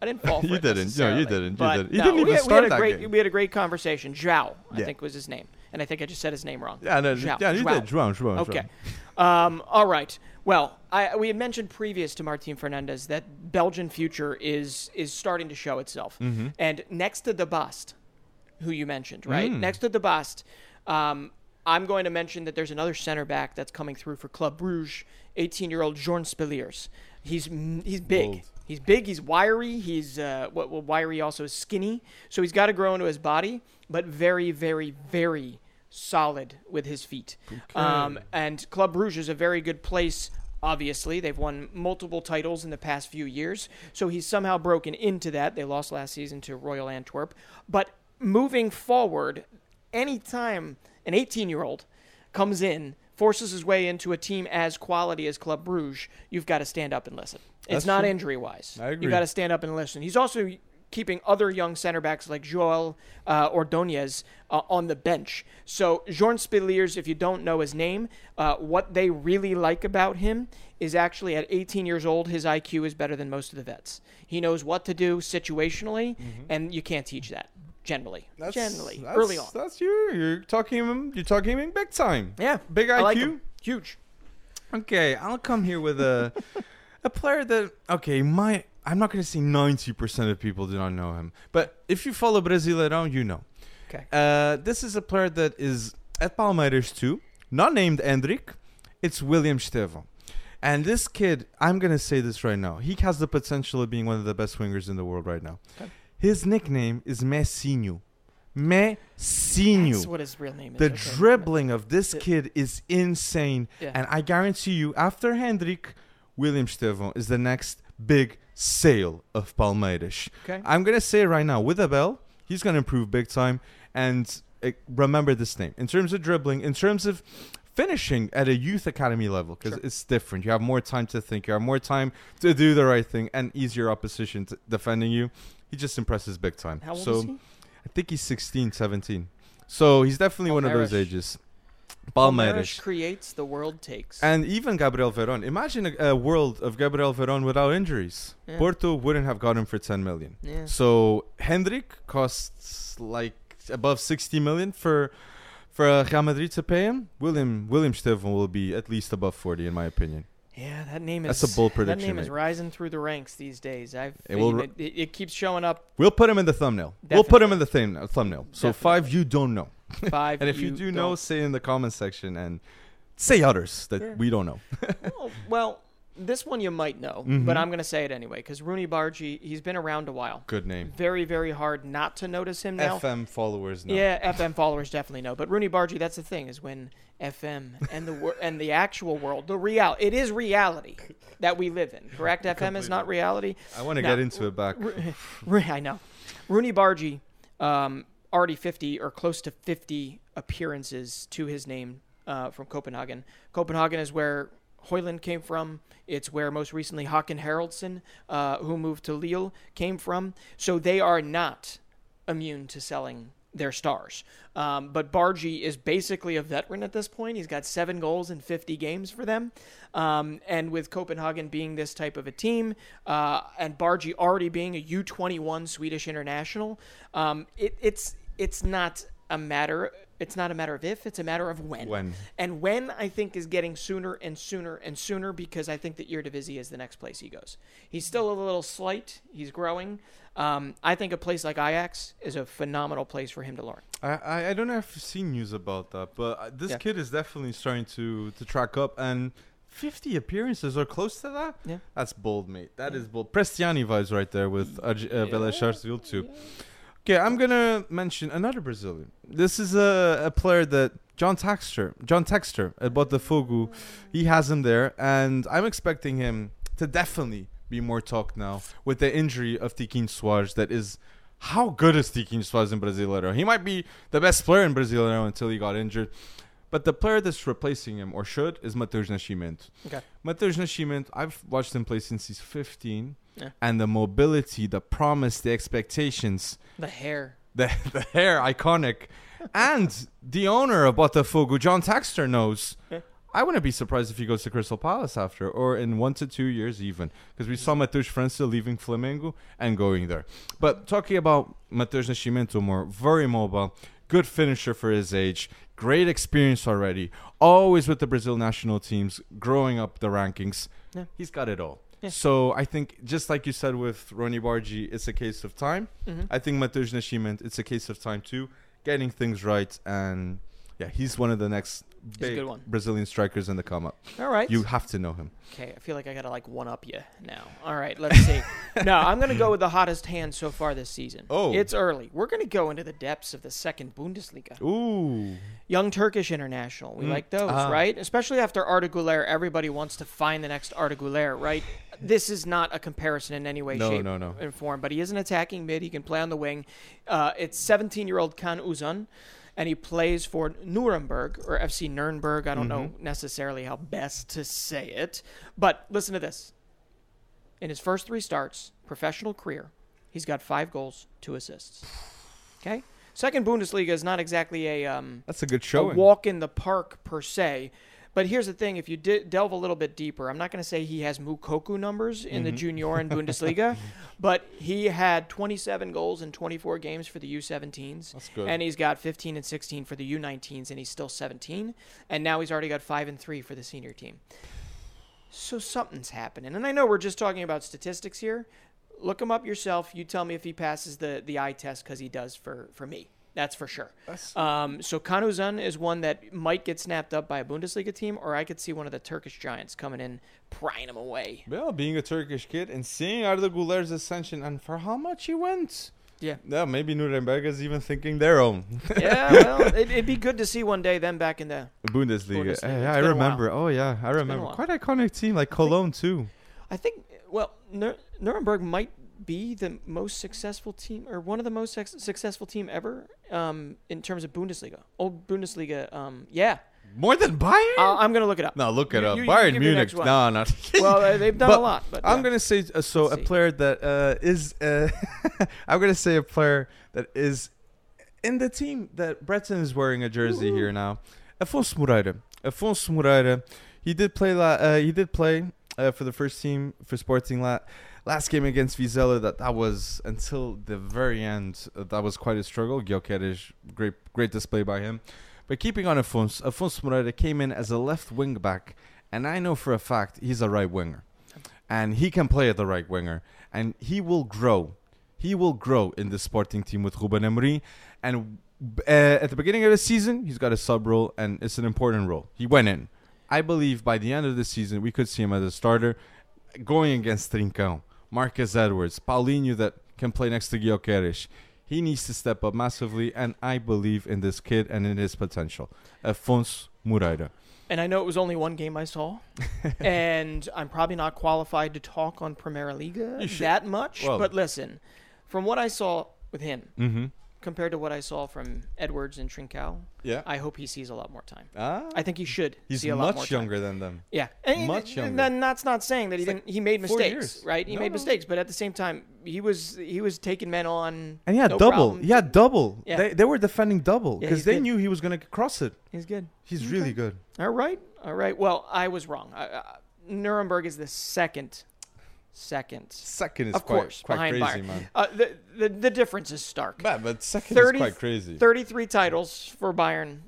I didn't fall for it. You it didn't. No, you didn't. You didn't. He no, didn't we even had, start we had that a great, game. We had a great conversation. Zhao, I Yeah. think was his name, and I think I just said his name wrong. yeah, no, João, yeah, you João. did. João, João, Okay. Um, all right. Well, I, we had mentioned previous to Martin Fernandez that Belgian future is is starting to show itself. Mm-hmm. And next to the bust, who you mentioned, right? Mm. Next to the bust, um, I'm going to mention that there's another center back that's coming through for Club Bruges, 18-year-old Jorne Spileers. He's he's big. He's big. He's wiry. He's uh, what well, wiry also is skinny. So he's got to grow into his body, but very, very, very solid with his feet. Um, and Club Bruges is a very good place. Obviously, they've won multiple titles in the past few years, so he's somehow broken into that. They lost last season to Royal Antwerp, but moving forward, anytime an 18-year-old comes in, forces his way into a team as quality as Club Bruges, you've got to stand up and listen. That's it's not true. injury wise. I agree. You got to stand up and listen. He's also keeping other young center backs like Joel uh, Ordonez uh, on the bench. So Jorne Spileers, if you don't know his name, uh, what they really like about him is actually at 18 years old, his IQ is better than most of the vets. He knows what to do situationally, and you can't teach that generally. That's, generally, that's, early on. That's you. You're talking. You're talking him big time. Yeah, Big I like IQ? Huge. Okay, I'll come here with a a player that okay, my I'm not gonna say ninety percent of people do not know him, but if you follow Brasileirão, you know. Okay. Uh, this is a player that is at Palmeiras too, not named Endrick. It's William Estevão. And this kid, I'm gonna say this right now. He has the potential of being one of the best wingers in the world right now. Okay. His nickname is Messinho. That's Messinho. what his real name is. The okay. dribbling of this kid is insane. Yeah. And I guarantee you, after Endrick, William Estevão is the next big sale of Palmeiras. Okay. I'm going to say it right now with Abel, he's going to improve big time. And uh, remember this name. In terms of dribbling, in terms of finishing at a youth academy level, because Sure. it's different. You have more time to think, you have more time to do the right thing, and easier opposition to defending you. He just impresses big time. How old so is he? I think he's 16, 17. So he's definitely one of those ages. Palmeiras. creates, the world takes. And even Gabriel Veron. Imagine a, a world of Gabriel Veron without injuries. Yeah. Porto wouldn't have got him for 10 million. yeah. So Endrick costs like above 60 million for for uh, Real Madrid to pay him. William William Steven will be at least above 40 in my opinion. Yeah, that name is That's a bold That prediction, name is rising through the ranks these days. I've It will it, it, it keeps showing up We'll put him in the thumbnail. We'll put him in the thing, uh, thumbnail. So Definitely. five you don't know. five. And if you, do know, don't. say in the comment section and say others that Yeah. we don't know. well, well, this one you might know, Mhm. but I'm going to say it anyway because Roony Bardghji, he's been around a while. Good name. Very, very hard not to notice him now. FM followers know. Yeah, FM followers definitely know. But Roony Bardghji, that's the thing, is when FM and the wor- and the actual world, the real, it is reality that we live in. Correct? FM is not reality. I want to get into it back. Ro- Ro- I know. Roony Bardghji, um, already 50 or close to 50 appearances to his name uh, from Copenhagen. Copenhagen is where Højlund came from. It's where most recently Håkan Haraldsson, uh, who moved to Lille, came from. So they are not immune to selling their stars. Um, but Bardghji is basically a veteran at this point. He's got seven goals in 50 games for them. Um, and with Copenhagen being this type of a team, uh, and Bardghji already being a U21 Swedish international, um, it, it's it's not a matter. It's not a matter of if, it's a matter of when. When? And when I think is getting sooner and sooner and sooner because I think that Eredivisie is the next place he goes. He's still a little slight. He's growing. Um, I think a place like Ajax is a phenomenal place for him to learn. I, I, I don't know if you've seen news about that, but uh, this Yeah. kid is definitely starting to, to track up and 50 appearances or close to that? Yeah. That's bold, mate. That is bold. Prestiani vibes right there with uh, uh, Velez Sarsfield too. Okay, I'm gonna mention another Brazilian. This is a, a player that John Textor, John Textor at Botafogo, he has him there, and I'm expecting him to definitely be more talk now with the injury of Tiquinho Soares. That is, how good is Tiquinho Soares in Brasileiro? He might be the best player in Brasileiro until he got injured. But the player that's replacing him, or should, is Matheus Nascimento. Okay. Matheus Nascimento, I've watched him play since he's 15. Yeah. And the mobility, the promise, the expectations, The hair. the, the hair, iconic. and the owner of Botafogo, John Textor, knows. Yeah. I wouldn't be surprised if he goes to Crystal Palace after, or in one to two years even, because we saw Matheus França leaving Flamengo and going there. But talking about Matheus Nascimento more, very mobile, good finisher for his age, great experience already, always with the Brazil national teams, growing up the rankings. Yeah. He's got it all. Yeah. So I think, just like you said with Roony Bardghji, it's a case of time. Mhm. I think Matheus Nascimento, it's a case of time too, getting things right, and yeah, he's one of the next big good one. Brazilian strikers in the come up. All right. You have to know him. Okay, I feel like I gotta like one up you now. All right, let's see. no, I'm gonna go with the hottest hand so far this season. Oh. it's early. We're gonna go into the depths of the second Bundesliga. Ooh, Young Turkish international. We Mm, like those, ah. right? Especially after Arda Güler, everybody wants to find the next Arda Güler, right? This is not a comparison in any way, No, shape, no, no. and form, but he is an attacking mid. He can play on the wing. Uh, it's 17-year-old Can Uzun, and he plays for Nuremberg or FC Nuremberg. I don't know Mm-hmm. necessarily how best to say it, but listen to this. In his first three starts, professional career, he's got five goals, two assists. Okay, second Bundesliga is not exactly a um, that's a good a walk in the park per se. But here's the thing: if you di- delve a little bit deeper, I'm not going to say he has Moukoko numbers in Mm-hmm. the junior and Bundesliga, but he had 27 goals in 24 games for the U17s, That's good. and he's got 15 and 16 for the U19s, and he's still 17, and now he's already got five and three for the senior team. So something's happening, and I know we're just talking about statistics here. Look him up yourself. You tell me if he passes the the eye test because he does for for me. That's for sure. That's- Um, so Can Uzun is one that might get snapped up by a Bundesliga team, or I could see one of the Turkish giants coming in, prying him away. well, being a Turkish kid and seeing Arda Güler's ascension and for how much he went. Yeah. Yeah, maybe Nuremberg is even thinking their own Yeah, well, it, it'd be good to see one day them back in the. Bundesliga. Bundesliga. Yeah, I been a while. remember. Oh yeah, I remember. Quite iconic team like Cologne too. I think. Well, Nur- Nuremberg might be the most successful team, or one of the most suc successful team ever, um, in terms of Bundesliga. Old Bundesliga. Um, yeah. More than Bayern? I'll, I'm gonna look it up. no, look it You- up. you- Bayern Munich. No, no. Well, uh, they've done But a lot, but I'm yeah. gonna say uh, so Let's a see. player that uh, is uh, I'm gonna say a player that is in the team that Breton is wearing a jersey here now. Afonso Moreira. Afonso Moreira. He did play. La- uh, he did play uh, for the first team for Sporting la- last game against Vizela. That that was until the very end. Uh, that was quite a struggle. Gyökeres, great great display by him. But keeping on Afonso, Afonso Moreira came in as a left wing back, and I know for a fact he's a right winger, and he can play at the right winger, and he will grow. He will grow in the Sporting team with Ruben Amorim, and uh, at the beginning of the season, he's got a sub role, and it's an important role. He went in. I believe by the end of the season, we could see him as a starter, going against Trincão, Marcus Edwards, Paulinho that can play next to Gyökeres. He needs to step up massively, and I believe in this kid and in his potential. Afonso Moreira. and I know it was only one game I saw, and I'm probably not qualified to talk on Primeira Liga that much. well- but listen, from what I saw with him Mm-hmm. Compared to what I saw from Edwards and Trincao, Yeah. I hope he sees a lot more time. Ah, I think he should he's see a lot more much time. younger than them. Yeah, and Much and younger. then that's not saying that he didn't. He made four mistakes, years. right? He No, made no. mistakes, but at the same time, he was he was taking men on. And he had no double. problem. He had double. Yeah. They, they were defending double Yeah, because he's they good. knew he was going to cross it. He's good. He's really good. All right, all right. Well, I was wrong. I, I, Nuremberg is the second second. Second is Of quite, course, quite behind crazy, Bayern. man. Uh, the, the the difference is stark. Man, but second 30 is quite crazy. 33 titles for Bayern,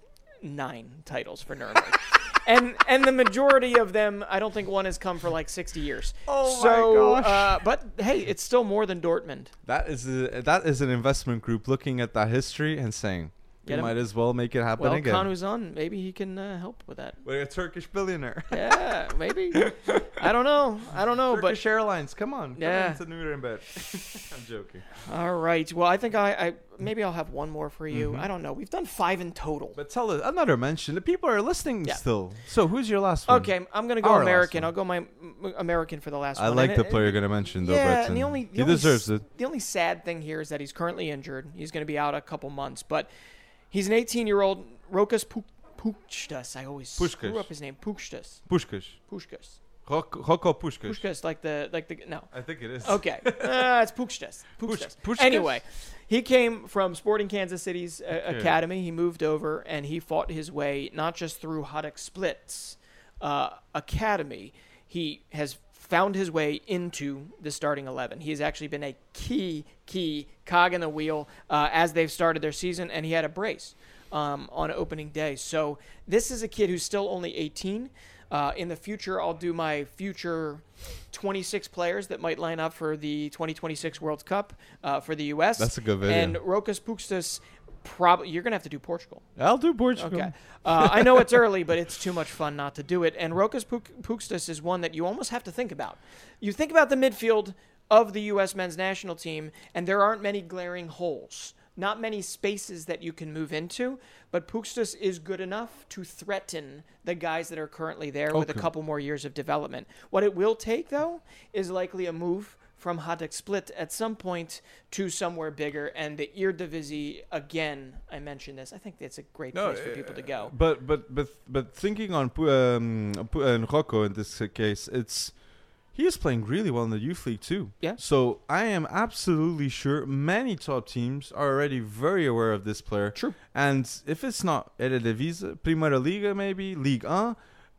nine titles for Nuremberg. and and the majority of them, I don't think one has come for like 60 years. Oh my so, gosh. Uh, but hey, it's still more than Dortmund. That is a, that is an investment group looking at that history and saying, Get "We him. might as well make it happen Well, again." Can Uzun, maybe he can uh, help with that. We're a Turkish billionaire. Yeah, maybe. I don't know. I don't know, but Turkish Airlines, come on, Yeah. come into Nuremberg. I'm joking. all right. Well, I think I, I maybe I'll have one more for you. Mhm. I don't know. We've done five in total. But tell us another mention. The people are listening Yeah. still. So who's your last one? Okay, I'm gonna go Our American. I'll go my m- American for the last I one. I like And the it- player you're gonna mention, though, Yeah, Breton. and the only the he only deserves s- it. The only sad thing here is that he's currently injured. He's going to be out a couple months, but he's an 18 year old Rokas Pu- Puchtas. I always screw up his name. Puchtas. Pushkash. Pushkas. Hoko Pushkash. Pushkas, like the like the no. I think it is. Okay, uh, it's. Puchtas. Pushkas? Anyway, he came from Sporting Kansas City's uh, Okay. academy. He moved over and he fought his way not just through Hajduk Split's uh, academy. He has found his way into the starting eleven. He has actually been a key key cog in the wheel uh, as they've started their season, and he had a brace um, on opening day. So this is a kid who's still only 18. Uh, in the future, I'll do my future 26 players that might line up for the 2026 World Cup uh, for the U.S. That's a good video. And Rokas Pukstas, probably you're gonna have to do Portugal. I'll do Portugal. Okay. Uh, I know it's early, but it's too much fun not to do it. And Rokas Puk- Pukstas is one that you almost have to think about. You think about the midfield of the U.S. men's national team, and there aren't many glaring holes. Not many spaces that you can move into, but Pukstas is good enough to threaten the guys that are currently there with a couple more years of development. What it will take, though, is likely a move from Hajduk Split at some point to somewhere bigger. And the Eredivisie, again, I mentioned this. I think it's a great No, place for people to go. But but but but thinking on Pu- um, Pu- uh, Rocco in this case, it's he is playing really well in the youth league too. Yeah. So I am absolutely sure many top teams are already very aware of this player. True. And if it's not Eredivisie, Primeira Liga, maybe League 1,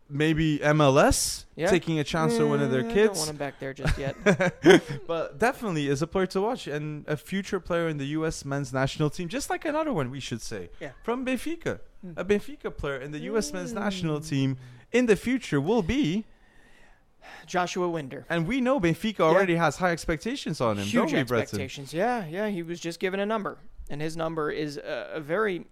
maybe MLS, Yeah. taking a chance on one of their Eh, I don't want kids. him back there just yet. but definitely is a player to watch and a future player in the U.S. men's national team, just like another one we should say Yeah. from Benfica. Hmm. A Benfica player in the U.S. men's national team in the future will be, Joshua Wynder. and we know Benfica already has high expectations on him, Huge don't we, Breton? expectations. Yeah, yeah. He was just given a number, and his number is a, a very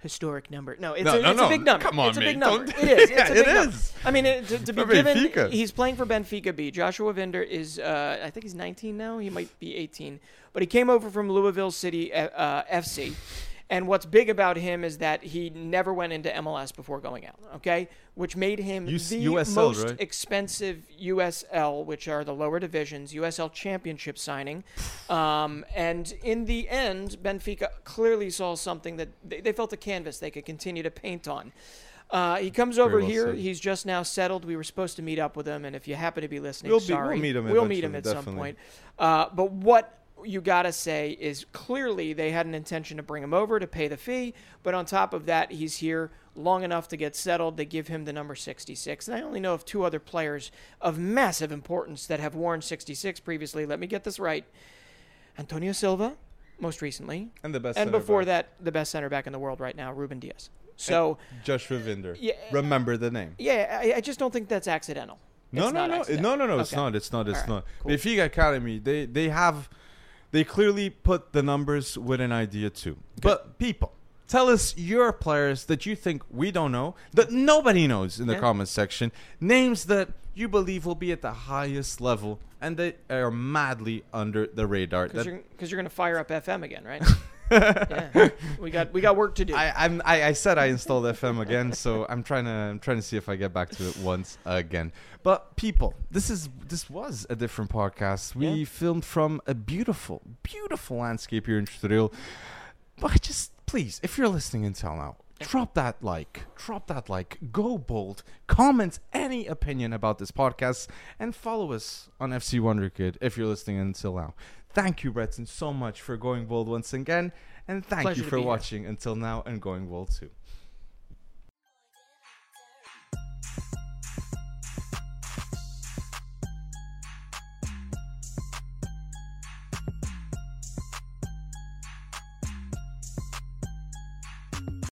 historic number. No, it's, No, a, no, it's no. a big number. Come on, it's a mate. big number. Don't- It is. It's Yeah, a big it number. is. I mean, it, to, to be given, Benfica. he's playing for Benfica B. Joshua Wynder is, uh, I think he's 19 now. He might be 18, but he came over from Louisville City uh, FC. And what's big about him is that he never went into MLS before going out. Okay, which made him US the USL, most right? expensive USL, which are the lower divisions, USL Championship signing. Um, and in the end, Benfica clearly saw something that they, they felt a canvas they could continue to paint on. Uh, he comes over well here. said. He's just now settled. We were supposed to meet up with him, and if you happen to be listening, We'll be- we'll meet him We'll meet him at some point. Uh, but what you gotta say is clearly they had an intention to bring him over to pay the fee, but on top of that, he's here long enough to get settled. They give him the number 66, and I only know of two other players of massive importance that have worn 66 previously. Let me get this right: Antonio Silva, most recently, And the best and before back, that, the best center back in the world right now, Ruben Dias. So Joshua Vinder. yeah, Remember the name. yeah, I, I just don't think that's accidental. No, It's no, not no, accidental. no, no, no. It's not. It's not. It's All right, not. cool. Benfica Academy. They they have, they clearly put the numbers with an idea too. But people, tell us your players that you think we don't know, that nobody knows in the Yeah. comments section. Names that you believe will be at the highest level and they are madly under the radar. Because you're, you're going to fire up FM again, right? yeah. We got we got work to do. I, I'm, I, I said I installed FM again, so I'm trying to I'm trying to see if I get back to it once again. But people, this is this was a different podcast. We Yeah. filmed from a beautiful, beautiful landscape here in Estoril. But just please, if you're listening until now, drop that like, drop that like, go bold, comment any opinion about this podcast, and follow us on FC Wonderkid if you're listening until now. Thank you, Breton, so much for going bold once again, and thank Pleasure you for watching here. until now and going bold too.